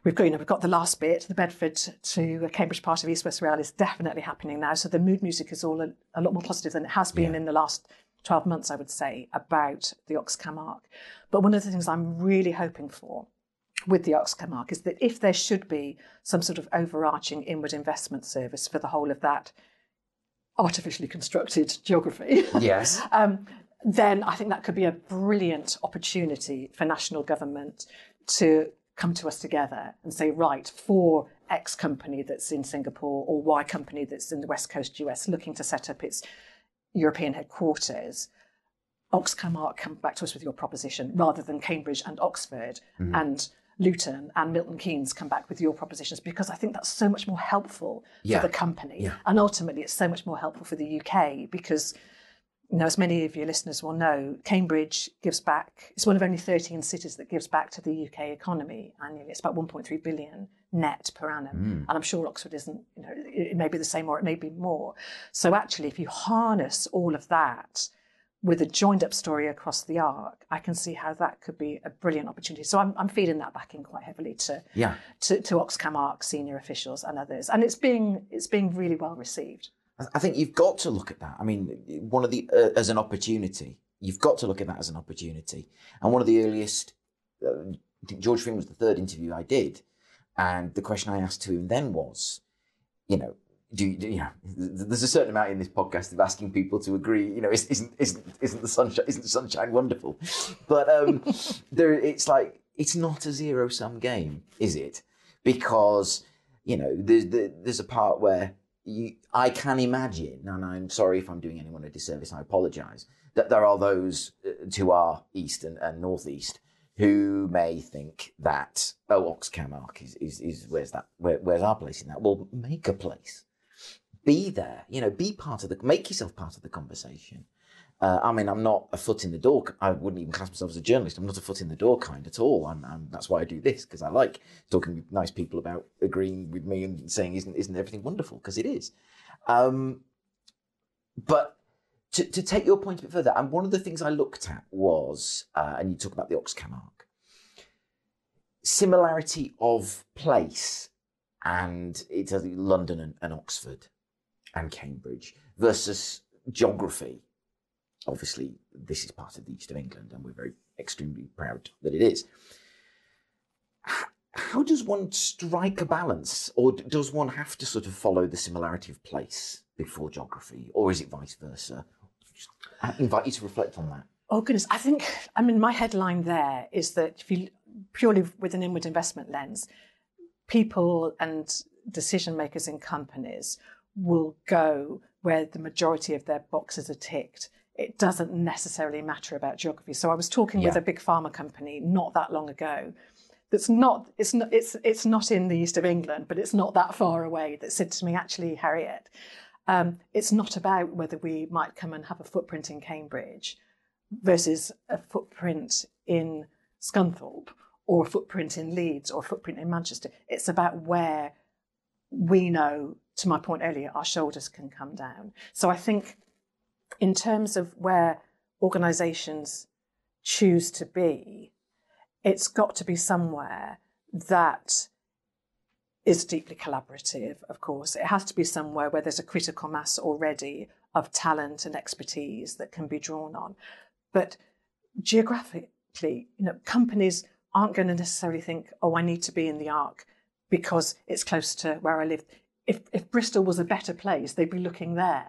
we've got you know we've got the last bit, the Bedford to Cambridge part of East West Rail is definitely happening now. So the mood music is all a, a lot more positive than it has been in the last 12 months, I would say, about the Oxcam arc. But one of the things I'm really hoping for with the Oxcam arc is that if there should be some sort of overarching inward investment service for the whole of that artificially constructed geography, Yes. um, then I think that could be a brilliant opportunity for national government to come to us together and say, right, for X company that's in Singapore or Y company that's in the West Coast US looking to set up its European headquarters, Oxcam Arc come back to us with your proposition rather than Cambridge and Oxford and Luton and Milton Keynes come back with your propositions because I think that's so much more helpful Yeah. for the company. Yeah. And ultimately, it's so much more helpful for the UK because, you know, as many of your listeners will know, Cambridge gives back, it's one of only 13 cities that gives back to the UK economy annually. It's about 1.3 billion net per annum. Hmm. And I'm sure Oxford isn't, you know, it may be the same or it may be more. So actually, if you harness all of that, with a joined up story across the arc, I can see how that could be a brilliant opportunity. So I'm, I'm feeding that back in quite heavily to, Yeah. to, to Oxcam Arc senior officials and others. And it's being, it's being really well received. I- think you've got to look at that. I mean, one of the uh, as an opportunity. You've got to look at that as an opportunity. And one of the earliest, uh, I think George Finn was the third interview I did, and the question I asked to him then was, you know, do you, do- you know? There's a certain amount in this podcast of asking people to agree. You know, is- isn't isn't isn't the sunshine isn't the sunshine wonderful? But um, there, it's like it's not a zero sum game, is it? Because you know, there's there's a part where you, I can imagine, and I'm sorry if I'm doing anyone a disservice, I apologise, that there are those uh, to our east and, and northeast who may think that oh Oxcam Arc is, is, is where's that where, where's our place in that? Well, make a place, be there, you know, be part of the make yourself part of the conversation. Uh, I mean, I'm not a foot in the door. I wouldn't even class myself as a journalist. I'm not a foot in the door kind at all. I'm, I'm, that's why I do this because I like talking with nice people about agreeing with me and saying, "Isn't isn't everything wonderful?" Because it is. Um, but to, to take your point a bit further, and one of the things I looked at was, uh, and you talk about the Oxcam arc, similarity of place, and it's London and, and Oxford and Cambridge versus geography obviously this is part of the east of England, and we're very extremely proud that it is. How does one strike a balance, or does one have to sort of follow the similarity of place before geography, or is it vice versa? I invite you to reflect on that. Oh goodness, I think I mean my headline there is that if you purely with an inward investment lens, people and decision makers in companies will go where the majority of their boxes are ticked. It doesn't necessarily matter about geography. So I was talking with a big pharma company not that long ago. That's not it's not it's it's not in the east of England, but it's not that far away. That said to me, actually, Harriet, um, it's not about whether we might come and have a footprint in Cambridge versus a footprint in Scunthorpe or a footprint in Leeds or a footprint in Manchester. It's about where we know, to my point earlier, our shoulders can come down. So I think, in terms of where organisations choose to be, it's got to be somewhere that is deeply collaborative, of course. It has to be somewhere where there's a critical mass already of talent and expertise that can be drawn on. But geographically, you know, companies aren't going to necessarily think, oh, I need to be in the Arc because it's close to where I live. If, if Bristol was a better place, they'd be looking there.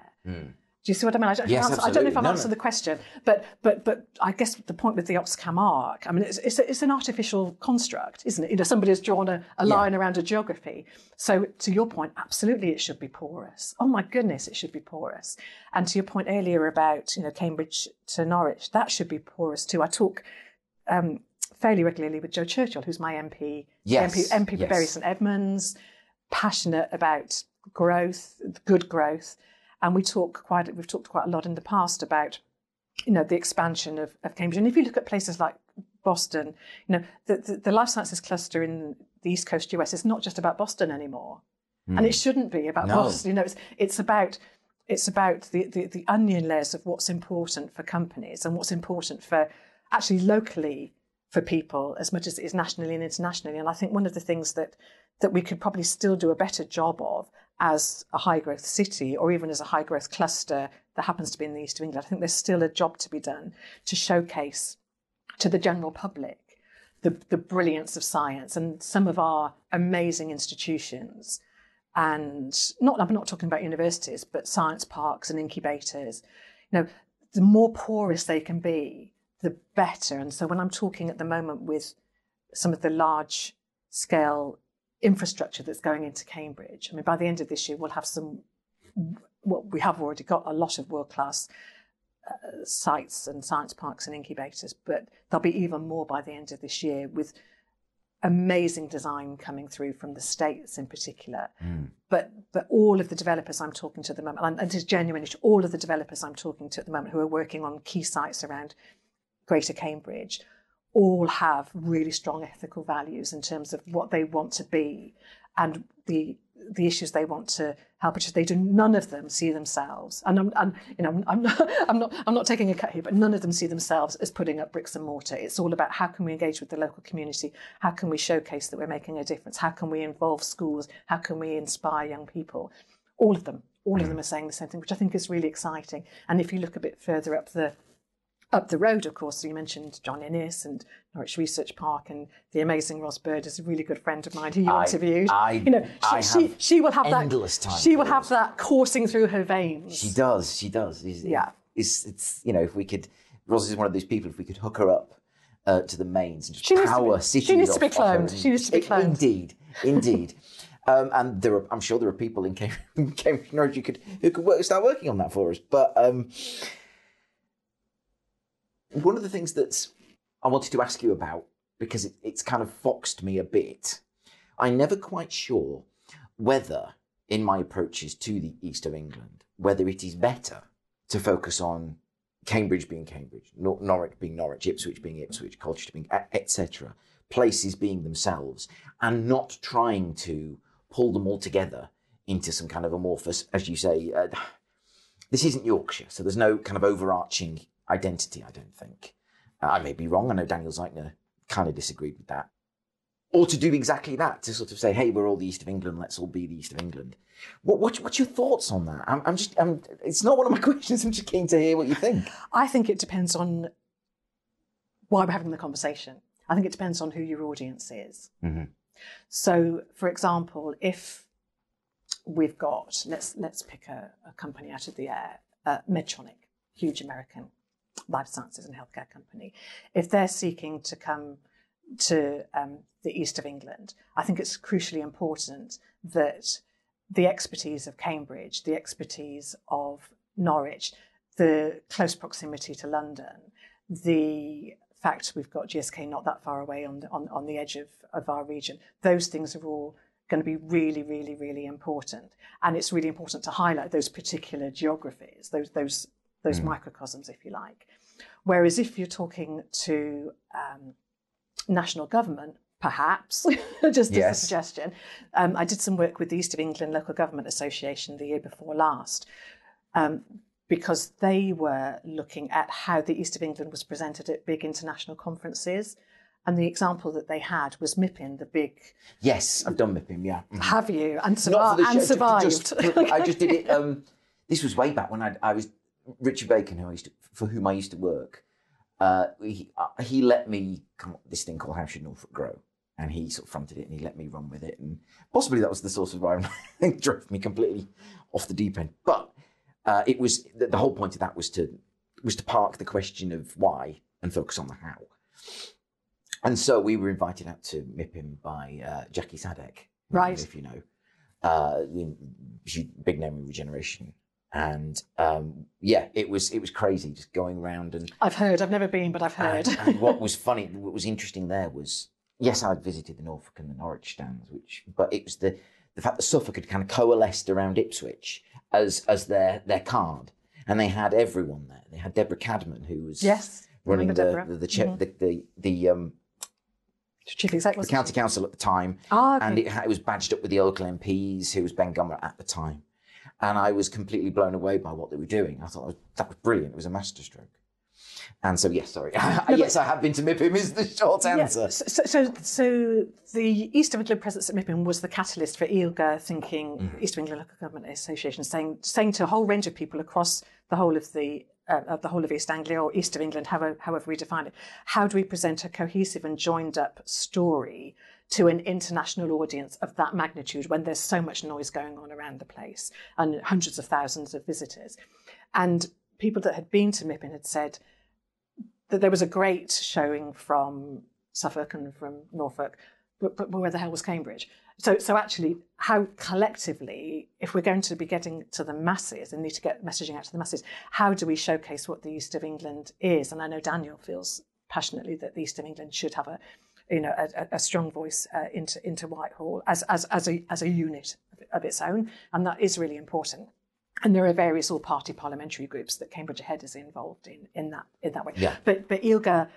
Do you see what I mean? I don't, Yes, answer- I don't know if I've. No, answered no. the question, but but but I guess the point with the Oxcam arc, I mean, it's it's, a, it's an artificial construct, isn't it? You know, somebody has drawn a, a line around a geography. So to your point, absolutely, it should be porous. Oh my goodness, it should be porous. And to your point earlier about you know Cambridge to Norwich, that should be porous too. I talk um, fairly regularly with Jo Churchill, who's my MP, Yes, MP, MP for yes. Bury St Edmunds, passionate about growth, good growth, and we talk quite. We've talked quite a lot in the past about you know the expansion of, of Cambridge. And if you look at places like Boston, you know the, the, the life sciences cluster in the East Coast US is not just about Boston anymore, and it hmm. shouldn't be about No. Boston. You know, it's it's about it's about the, the, the onion layers of what's important for companies and what's important for actually locally for people as much as it is nationally and internationally. And I think one of the things that that we could probably still do a better job of as a high growth city or even as a high growth cluster that happens to be in the east of England, I think there's still a job to be done to showcase to the general public the, the brilliance of science and some of our amazing institutions. And not, I'm not talking about universities, but science parks and incubators. You know, the more porous they can be, the better. And so when I'm talking at the moment with some of the large scale infrastructure that's going into Cambridge, I mean, by the end of this year, we'll have some, well, we have already got a lot of world class uh, sites and science parks and incubators, but there'll be even more by the end of this year with amazing design coming through from the states in particular. Hmm. But but all of the developers I'm talking to at the moment, and it is genuine, all of the developers I'm talking to at the moment who are working on key sites around Greater Cambridge, all have really strong ethical values in terms of what they want to be and the the issues they want to help achieve. They do none of them see themselves, and I'm, and you know I'm not, I'm not I'm not taking a cut here, but none of them see themselves as putting up bricks and mortar. It's all about how can we engage with the local community, how can we showcase that we're making a difference, how can we involve schools, how can we inspire young people. All of them, all of mm. them are saying the same thing, which I think is really exciting. And if you look a bit further up the up the road, of course, so you mentioned John Innes and Norwich Research Park, and the amazing Roz Bird is a really good friend of mine who you I- interviewed. I- you know, she, I she, she will have endless that. time she will have that coursing through her veins. She does. She does. It's, Yeah. It's, it's you know if we could, Roz is one of those people. If we could hook her up uh, to the mains and just She needs to power be- she needs to be cloned. She needs to be cloned. Indeed, indeed. um, and there are, I'm sure there are people in Cam- Cambridge, Norwich who could who could work, start working on that for us. But um, one of the things that's I wanted to ask you about because it, it's kind of foxed me a bit. I'm never quite sure whether, in my approaches to the east of England, whether it is better to focus on Cambridge being Cambridge, Nor- Norwich being Norwich, Ipswich being Ipswich, Colchester being etc. Places being themselves, and not trying to pull them all together into some kind of amorphous, as you say. Uh, this isn't Yorkshire, so there's no kind of overarching identity. I don't think. Uh, I may be wrong. I know Daniel Zeichner kind of disagreed with that. Or to do exactly that, to sort of say, "Hey, we're all the East of England. Let's all be the East of England." What, what what's your thoughts on that? I'm, I'm just, I'm, it's not one of my questions. I'm just keen to hear what you think. I think it depends on why we're having the conversation. I think it depends on who your audience is. Mhm. So, for example, if we've got let's let's pick a, a company out of the air, uh, Medtronic, huge American life sciences and healthcare company. If they're seeking to come to um, the east of England, I think it's crucially important that the expertise of Cambridge, the expertise of Norwich, the close proximity to London, the fact we've got GSK not that far away on the, on, on the edge of, of our region, those things are all going to be really, really, really important. And it's really important to highlight those particular geographies, those those those mm. microcosms, if you like. Whereas if you're talking to um, national government, perhaps, just yes. as a suggestion, um, I did some work with the East of England Local Government Association the year before last. Um, because they were looking at how the East of England was presented at big international conferences. And the example that they had was MIPIM, the big. Yes, I've done MIPIM, yeah. Mm-hmm. Have you? And, survi- and survived. Just, I just did it. Um, this was way back when I, I, was. Richard Bacon, who I used to, for whom I used to work, uh, he, uh, he let me come up with this thing called How Should Norfolk Grow? And he sort of fronted it and he let me run with it. And possibly that was the source of why it drove me completely off the deep end. But uh, it was the, the, whole point of that was to was to park the question of why and focus on the how. And so we were invited out to MIPIM by uh, Jackie Sadek, right? If you know, uh, big name in regeneration, and um, yeah, it was it was crazy just going around and. I've heard. I've never been, but I've heard. And, and what was funny, what was interesting there was yes, I'd visited the Norfolk and the Norwich stands, which but it was the the fact that Suffolk had kind of coalesced around Ipswich as as their their card, and they had everyone there. They had Deborah Cadman, who was yes running the the the, the, mm-hmm. the, the, the um, Chief Executive, the county council at the time, oh, okay. and it, it, was badged up with the local MPs, who was Ben Gummer at the time, and I was completely blown away by what they were doing. I thought that was, that was brilliant. It was a masterstroke. And so, yes, sorry. No, yes, I have been to MIPIM, is the short answer. Yeah, so, so, so, the East of England presence at MIPIM was the catalyst for EELGA thinking, mm-hmm. East of England Local Government Association, saying, saying to a whole range of people across the whole of the uh, the whole of East Anglia or East of England, however, however we define it, how do we present a cohesive and joined up story to an international audience of that magnitude when there's so much noise going on around the place and hundreds of thousands of visitors? And people that had been to MIPIM had said, that there was a great showing from Suffolk and from Norfolk, but, but where the hell was Cambridge? So, so actually, how collectively, if we're going to be getting to the masses and need to get messaging out to the masses, how do we showcase what the East of England is? And I know Daniel feels passionately that the East of England should have a, you know, a, a strong voice uh, into into Whitehall as as as a as a unit of its own, and that is really important and there are various all-party parliamentary groups that Cambridge Ahead is involved in in that in that way. Yeah. But but EELGA,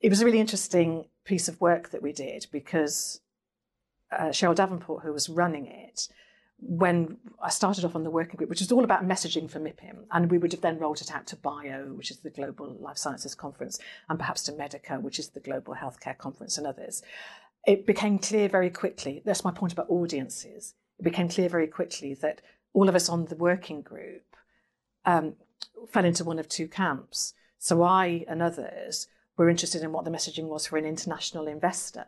it was a really interesting piece of work that we did because uh, Cheryl Davenport, who was running it, when I started off on the working group, which was all about messaging for MIPIM, and we would have then rolled it out to BIO, which is the Global Life Sciences Conference, and perhaps to Medica, which is the Global Healthcare Conference, and others. It became clear very quickly. That's my point about audiences. It became clear very quickly that all of us on the working group um, fell into one of two camps. So I and others were interested in what the messaging was for an international investor,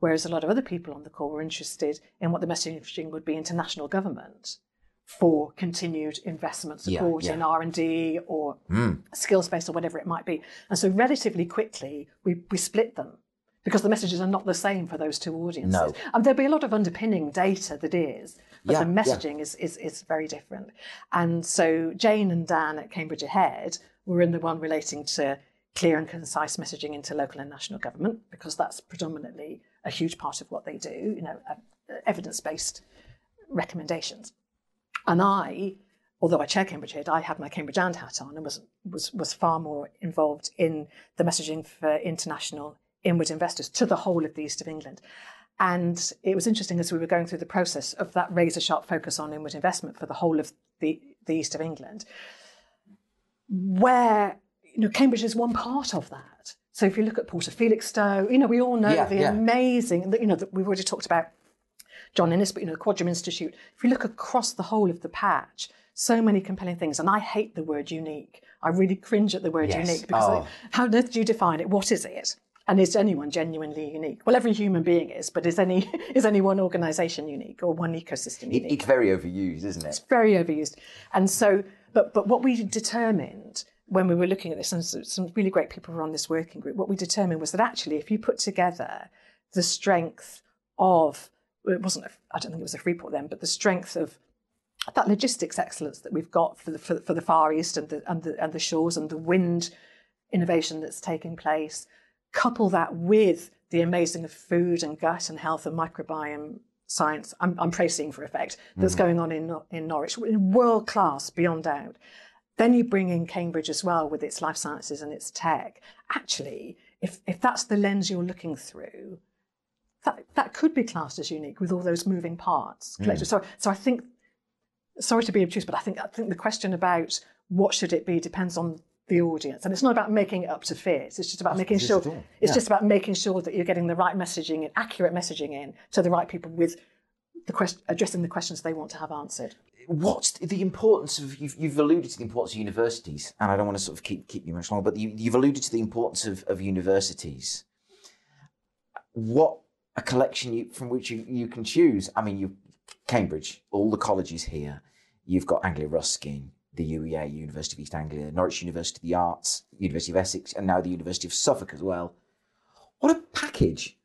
whereas a lot of other people on the call were interested in what the messaging would be international government for continued investment support yeah, yeah. in R&D or mm. skills based or whatever it might be. And so relatively quickly, we, we split them because the messages are not the same for those two audiences. No. And there'll be a lot of underpinning data that is, but yeah, the messaging is, is, is very different. And so Jane and Dan at Cambridge Ahead were in the one relating to clear and concise messaging into local and national government, because that's predominantly a huge part of what they do, you know, uh, evidence-based recommendations. And I, although I chair Cambridge Ahead, I had my Cambridge and hat on and was, was, was far more involved in the messaging for international inward investors to the whole of the east of England. And it was interesting as we were going through the process of that razor sharp focus on inward investment for the whole of the, the east of England, where you know Cambridge is one part of that. So if you look at Port of Felixstowe, you know we all know yeah, the yeah. amazing, you know that we've already talked about John Innes, but you know the Quadram Institute. If you look across the whole of the patch, so many compelling things. And I hate the word unique. I really cringe at the word yes. unique because oh. how did you define it? What is it? And is anyone genuinely unique? Well, every human being is, but is any is any one organisation unique or one ecosystem unique? It's very overused, isn't it? It's very overused. And so, but but what we determined when we were looking at this, and some really great people were on this working group, what we determined was that actually, if you put together the strength of, it wasn't, I don't think it was a Freeport then, but the strength of that logistics excellence that we've got for the, for, for the Far East and the, and, the, and the shores and the wind innovation that's taking place, couple that with the amazing food and gut and health and microbiome science, I'm, I'm praising for effect, that's mm-hmm. going on in, in Norwich, world class, beyond doubt. Then you bring in Cambridge as well with its life sciences and its tech. Actually, if, if that's the lens you're looking through, that, that could be classed as unique with all those moving parts. Mm. So, so I think, sorry to be obtuse, but I think, I think the question about what should it be depends on the audience. And it's not about making it up to fit. It's just about making sure yeah. it's just about making sure that you're getting the right messaging and accurate messaging in to the right people with the question addressing the questions they want to have answered. What's the importance of you've, you've alluded to the importance of universities, and I don't want to sort of keep keep you much longer, but you, you've alluded to the importance of, of universities. What a collection you, from which you, you can choose. I mean, you Cambridge, all the colleges here. You've got Anglia Ruskin, the UEA, University of East Anglia, Norwich University of the Arts, University of Essex, and now the University of Suffolk as well. What a package!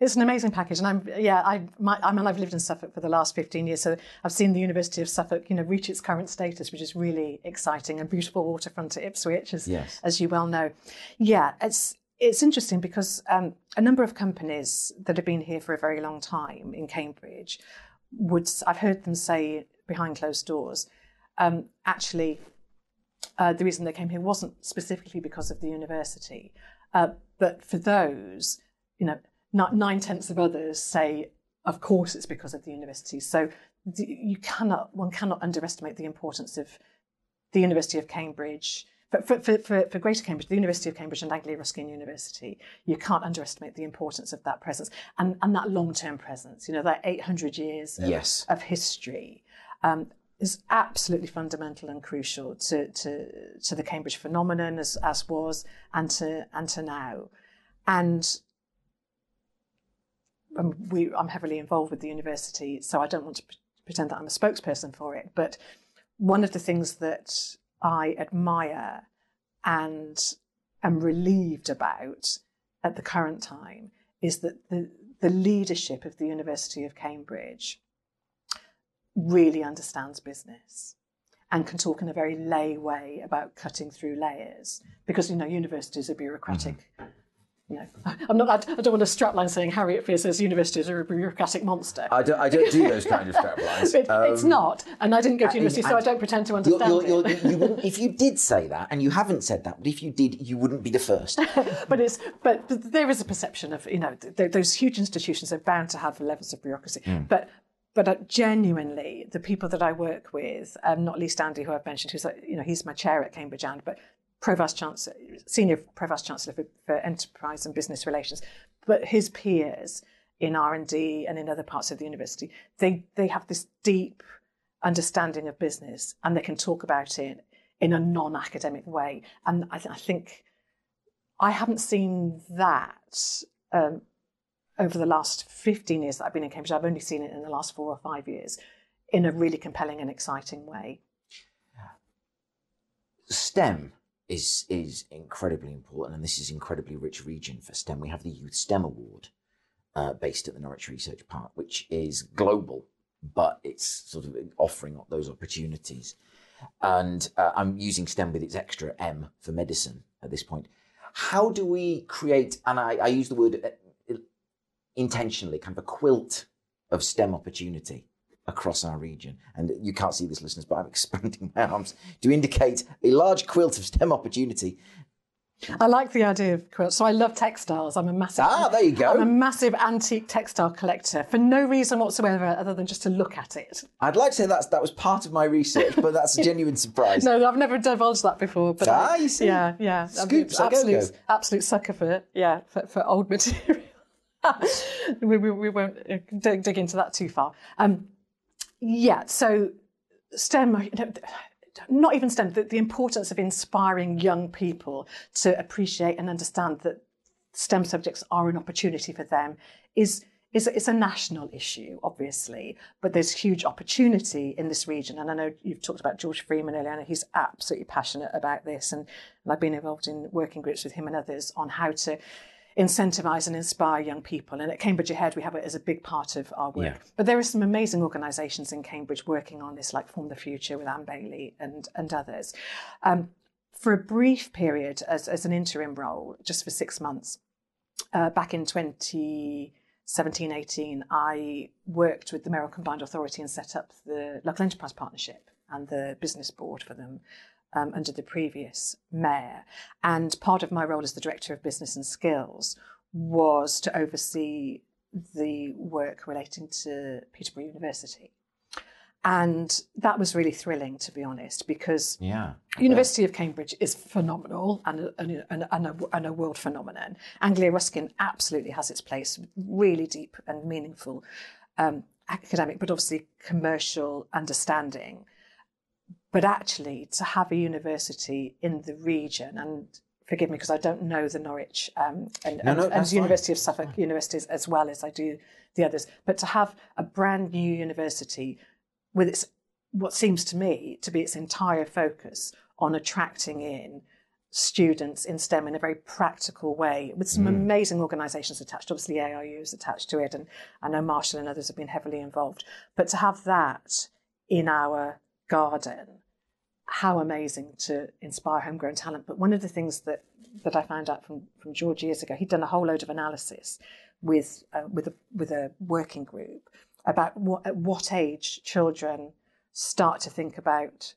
It's an amazing package, and I'm yeah I my, I mean I've lived in Suffolk for the last 15 years, so I've seen the University of Suffolk you know reach its current status, which is really exciting, and beautiful waterfront at Ipswich, as yes. as you well know. Yeah, it's it's interesting because um, a number of companies that have been here for a very long time in Cambridge would I've heard them say behind closed doors um, actually, uh, the reason they came here wasn't specifically because of the university, uh, but for those, you know, nine tenths of others say, of course, it's because of the university. So you cannot, one cannot underestimate the importance of the University of Cambridge. For, for, for, for Greater Cambridge, the University of Cambridge and Anglia Ruskin University, you can't underestimate the importance of that presence and, and that long term presence, you know, that 800 years of, yes. of history. Um, is absolutely fundamental and crucial to, to, to the Cambridge phenomenon as, as was and to, and to now. And we, I'm heavily involved with the university, so I don't want to pretend that I'm a spokesperson for it. But one of the things that I admire and am relieved about at the current time is that the, the leadership of the University of Cambridge really understands business and can talk in a very lay way about cutting through layers because you know universities are bureaucratic. Mm-hmm. I'm not. I don't want a strapline saying Harriet Fear says universities are a bureaucratic monster. I don't. I don't do those kind of straplines. it, um, it's not, and I didn't go to university, so I don't pretend to understand you're, you're, it. You if you did say that, and you haven't said that, but if you did, you wouldn't be the first. but it's. But, there is a perception of you know th- those huge institutions are bound to have levels of bureaucracy. Mm. But but uh, genuinely, the people that I work with, um, not least Andy, who I've mentioned, who's you know he's my chair at Cambridge AND but pro-vice-chancellor, senior pro-vice-chancellor for, for enterprise and business relations, but his peers in R and D and in other parts of the university, they they have this deep understanding of business and they can talk about it in a non-academic way, and I, th- I think I haven't seen that um, over the last 15 years that I've been in Cambridge, I've only seen it in the last four or five years in a really compelling and exciting way. STEM is is incredibly important, and this is incredibly rich region for STEM. We have the Youth STEM Award uh, based at the Norwich Research Park, which is global, but it's sort of offering up those opportunities. And uh, I'm using STEM with its extra M for medicine at this point. How do we create? And I, I use the word intentionally kind of a quilt of STEM opportunity across our region. And you can't see this, listeners, but I'm expanding my arms to indicate a large quilt of STEM opportunity. I like the idea of quilts. So I love textiles. I'm a massive ah, there you go. I'm a massive antique textile collector for no reason whatsoever other than just to look at it. I'd like to say that's that was part of my research, but that's a genuine surprise. no, I've never divulged that before. But ah, you see, yeah, yeah, Scoops, absolute, go, go. absolute sucker for it. yeah for, for old material. we, we, we, won't uh, dig, dig, into that too far. Um, yeah, so STEM, not even STEM, the, the, importance of inspiring young people to appreciate and understand that STEM subjects are an opportunity for them is is it's a national issue, obviously, but there's huge opportunity in this region. And I know you've talked about George Freeman earlier, and he's absolutely passionate about this. And I've been involved in working groups with him and others on how to incentivize and inspire young people. And at Cambridge Ahead, we have it as a big part of our work. Yeah. But there are some amazing organisations in Cambridge working on this, like Form the Future with Anne Bailey and, and others. Um, for a brief period as, as an interim role, just for six months, uh, back in 2017 18, I worked with the Mayoral Combined Authority and set up the Local Enterprise Partnership and the business board for them um, under the previous mayor. And part of my role as the Director of Business and Skills was to oversee the work relating to Peterborough University. And that was really thrilling, to be honest, because Yeah. University of Cambridge is phenomenal and a, and, a, and, a, and a world phenomenon. Anglia Ruskin absolutely has its place, really deep and meaningful um, academic, but obviously commercial understanding. But actually, to have a university in the region, and forgive me because I don't know the Norwich um, and, No, no, and, and. University of Suffolk universities as well as I do the others, but to have a brand new university with its what seems to me to be its entire focus on attracting in students in STEM in a very practical way, with some amazing organisations attached. Obviously, ARU is attached to it, and I know Marshall and others have been heavily involved. But to have that in our garden, how amazing to inspire homegrown talent. But one of the things that that I found out from from George years ago, he'd done a whole load of analysis with uh, with a with a working group about what at what age children start to think about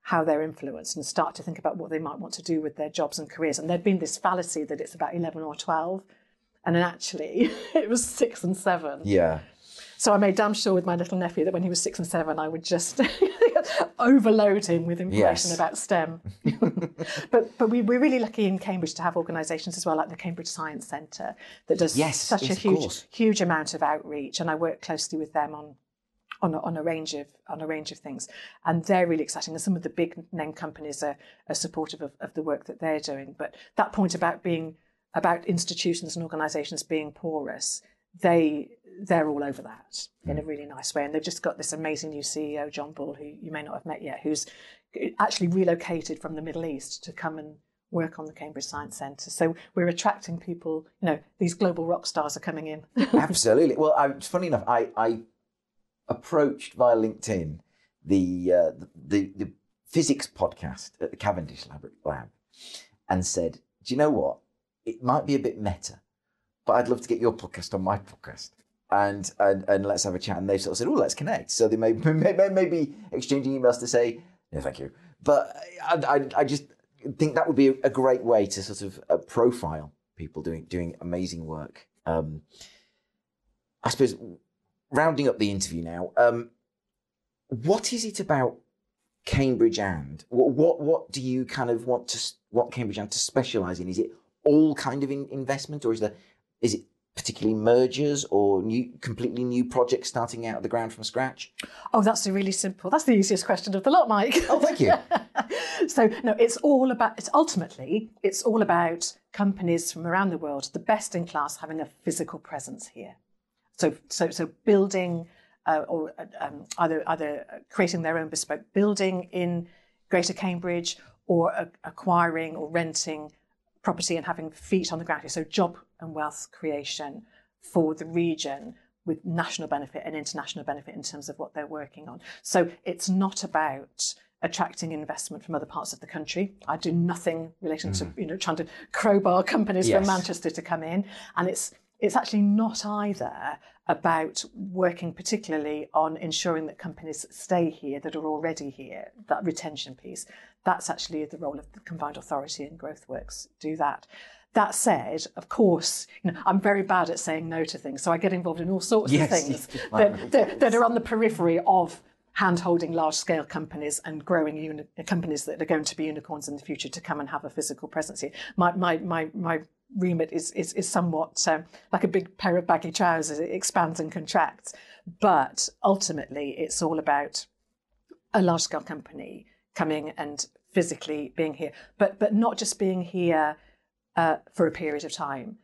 how they're influenced and start to think about what they might want to do with their jobs and careers. And there'd been this fallacy that it's about 11 or 12. And then actually, it was six and seven. Yeah. So I made damn sure with my little nephew that when he was six and seven, I would just overload him with information Yes. about STEM. but but we, we're really lucky in Cambridge to have organisations as well, like the Cambridge Science Centre, that does Yes, such yes, a huge huge amount of outreach, and I work closely with them on. On a, on a range of on a range of things, and they're really exciting. And some of the big name companies are, are supportive of, of the work that they're doing. But that point about being about institutions and organisations being porous, they they're all over that in a really nice way. And they've just got this amazing new CEO, John Ball, who you may not have met yet, who's actually relocated from the Middle East to come and work on the Cambridge Science Centre. So we're attracting people. You know, these global rock stars are coming in. Absolutely. Well, I, funny enough, I, I approached via LinkedIn the, uh, the the physics podcast at the Cavendish Lab and said, "Do you know what? It might be a bit meta, but I'd love to get your podcast on my podcast." And, and and let's have a chat. And they sort of said, "Oh, let's connect." So they may may, may, exchanging emails to say, "No, thank you." But I, I, I just think that would be a great way to sort of uh, profile people doing doing amazing work. Um, I suppose rounding up the interview now, um, what is it about Cambridge AND what, what what do you kind of want to want Cambridge and to specialise in? Is it all kind of in, investment, or is there is it particularly mergers or new completely new projects starting out of the ground from scratch? Oh, that's a really simple. That's the easiest question of the lot, Mike. Oh, thank you. so no, it's all about. It's ultimately it's all about companies from around the world, the best in class, having a physical presence here. So so so building uh, or um, either either creating their own bespoke building in Greater Cambridge or acquiring or renting property and having feet on the ground. So job and wealth creation for the region with national benefit and international benefit in terms of what they're working on. So it's not about attracting investment from other parts of the country. I do nothing relating to mm-hmm. you know trying to crowbar companies Yes. from Manchester to come in, and it's it's actually not either about working particularly on ensuring that companies stay here that are already here, that retention piece. That's actually the role of the combined authority and growth works do that. That said, of course, you know, I'm very bad at saying no to things, so I get involved in all sorts Yes, of things yes. that, that, that are on the periphery of hand-holding large-scale companies and growing uni- companies that are going to be unicorns in the future to come and have a physical presence here. My my my my remit is is, is somewhat um, like a big pair of baggy trousers. It expands and contracts, but ultimately, it's all about a large-scale company coming and physically being here, but but not just being here uh, for a period of time.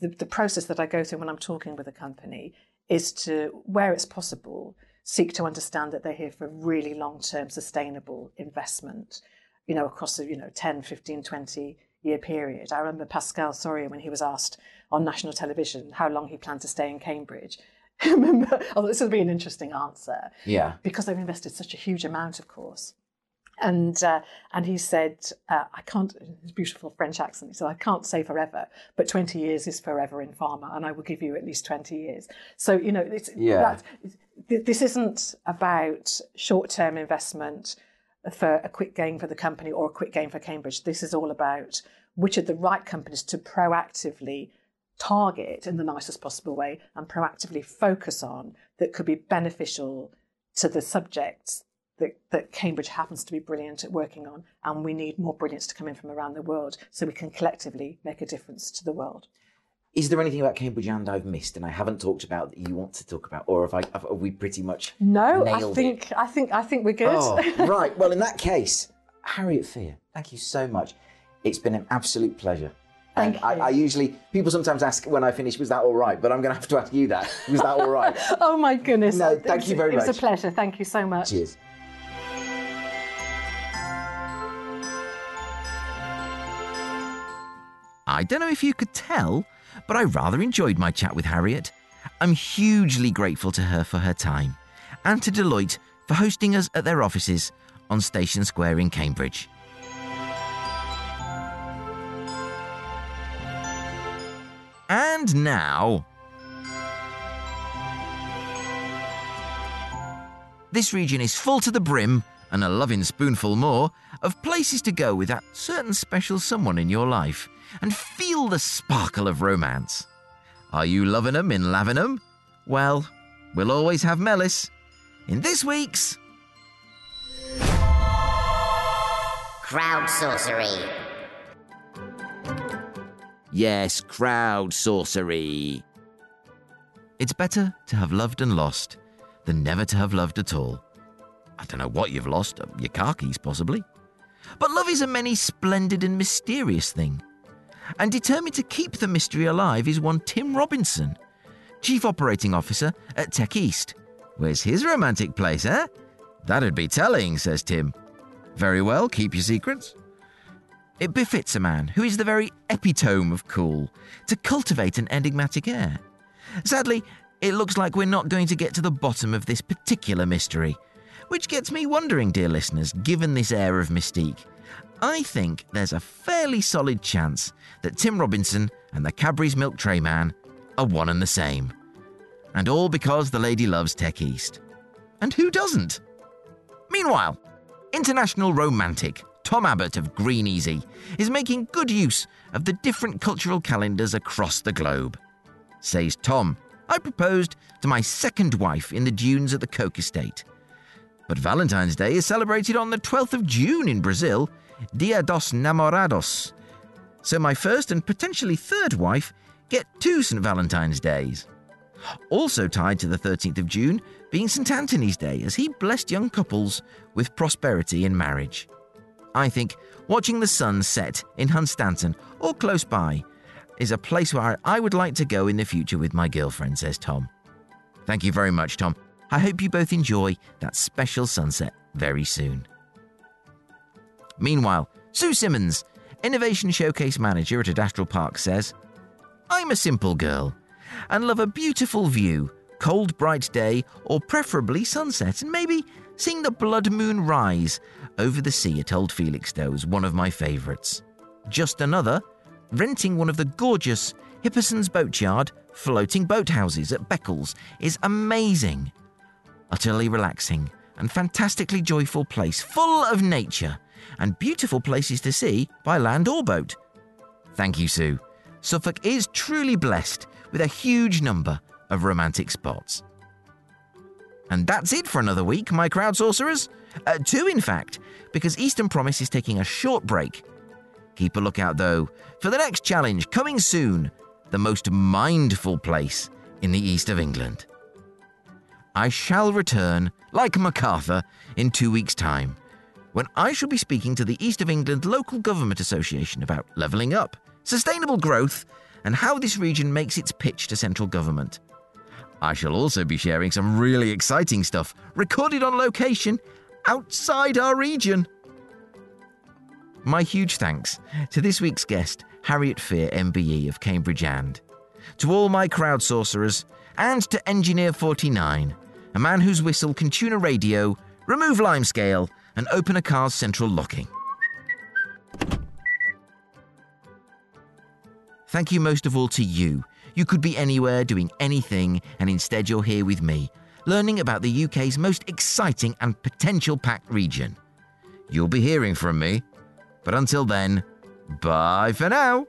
the, the process that I go through when I'm talking with a company is to, where it's possible, seek to understand that they're here for really long term sustainable investment, you know, across a, you know, 10, 15, 20 year period. I remember Pascal Soriot when he was asked on national television how long he planned to stay in Cambridge. I remember, oh, this would be an interesting answer. Yeah. Because they've invested such a huge amount, of course. And uh, and he said, uh, I can't. His beautiful French accent. He said, I can't say forever, but twenty years is forever in pharma, and I will give you at least twenty years. So you know, it's, Yeah. that, this isn't about short-term investment for a quick gain for the company or a quick gain for Cambridge. This is all about which are the right companies to proactively target in the nicest possible way and proactively focus on that could be beneficial to the subjects that, that Cambridge happens to be brilliant at working on. And we need more brilliance to come in from around the world so we can collectively make a difference to the world. Is there anything about Cambridge AND I've missed and I haven't talked about that you want to talk about, or have I? Have, we pretty much No, I nailed it? think I think I think we're good. Oh, right. Well, in that case, Harriet Fear, thank you so much. It's been an absolute pleasure. Thank and I, you. I usually people sometimes ask when I finish, was that all right? But I'm going to have to ask you that. Was that all right? oh my goodness. No, thank you very much. It was much. a pleasure. Thank you so much. Cheers. I don't know if you could tell, but I rather enjoyed my chat with Harriet. I'm hugely grateful to her for her time, and to Deloitte for hosting us at their offices on Station Square in Cambridge. And now. This region is full to the brim, and a loving spoonful more, of places to go with that certain special someone in your life and feel the sparkle of romance. Are you loving 'em in Lavenham? Well, we'll always have Mellis. In this week's Crowd sorcery. Yes, crowd sorcery. It's better to have loved and lost than never to have loved at all. I don't know what you've lost, uh, your car keys possibly. But love is a many splendid and mysterious thing. And determined to keep the mystery alive is one Tim Robinson, Chief Operating Officer at Tech East. Where's his romantic place, eh? That'd be telling, says Tim. Very well, keep your secrets. It befits a man who is the very epitome of cool to cultivate an enigmatic air. Sadly, it looks like we're not going to get to the bottom of this particular mystery, which gets me wondering, dear listeners, given this air of mystique. I think there's a fairly solid chance that Tim Robinson and the Cadbury's Milk Tray Man are one and the same. And all because the lady loves Tech East. And who doesn't? Meanwhile, international romantic Tom Abbott of Green Easy is making good use of the different cultural calendars across the globe. Says Tom, I proposed to my second wife in the dunes at the Coke Estate. But Valentine's Day is celebrated on the 12th of June in Brazil, Dia dos Namorados. So my first and potentially third wife get two St. Valentine's Days. Also tied to the 13th of June being St. Anthony's Day, as he blessed young couples with prosperity in marriage. I think watching the sun set in Hunstanton or close by is a place where I would like to go in the future with my girlfriend, says Tom. Thank you very much, Tom. I hope you both enjoy that special sunset very soon. Meanwhile, Sue Simmons, Innovation Showcase Manager at Adastral Park, says, I'm a simple girl and love a beautiful view, cold, bright day, or preferably sunset, and maybe seeing the blood moon rise over the sea at Old Felixstowe is one of my favourites. Just another, renting one of the gorgeous Hipperson's Boatyard floating boathouses at Beccles is amazing. Utterly relaxing and fantastically joyful place, full of nature and beautiful places to see by land or boat. Thank you, Sue. Suffolk is truly blessed with a huge number of romantic spots. And that's it for another week, my crowd sorcerers. Uh, two, in fact, because Eastern Promise is taking a short break. Keep a lookout, though, for the next challenge coming soon the most mindful place in the east of England. I shall return, like MacArthur, in two weeks' time, when I shall be speaking to the East of England Local Government Association about levelling up, sustainable growth, and how this region makes its pitch to central government. I shall also be sharing some really exciting stuff recorded on location outside our region. My huge thanks to this week's guest, Harriet Fear, MBE of Cambridge and to all my crowd sorcerers, and to Engineer 49, a man whose whistle can tune a radio, remove limescale, and open a car's central locking. Thank you most of all to you. You could be anywhere doing anything, and instead you're here with me, learning about the UK's most exciting and potential packed region. You'll be hearing from me. But until then, bye for now.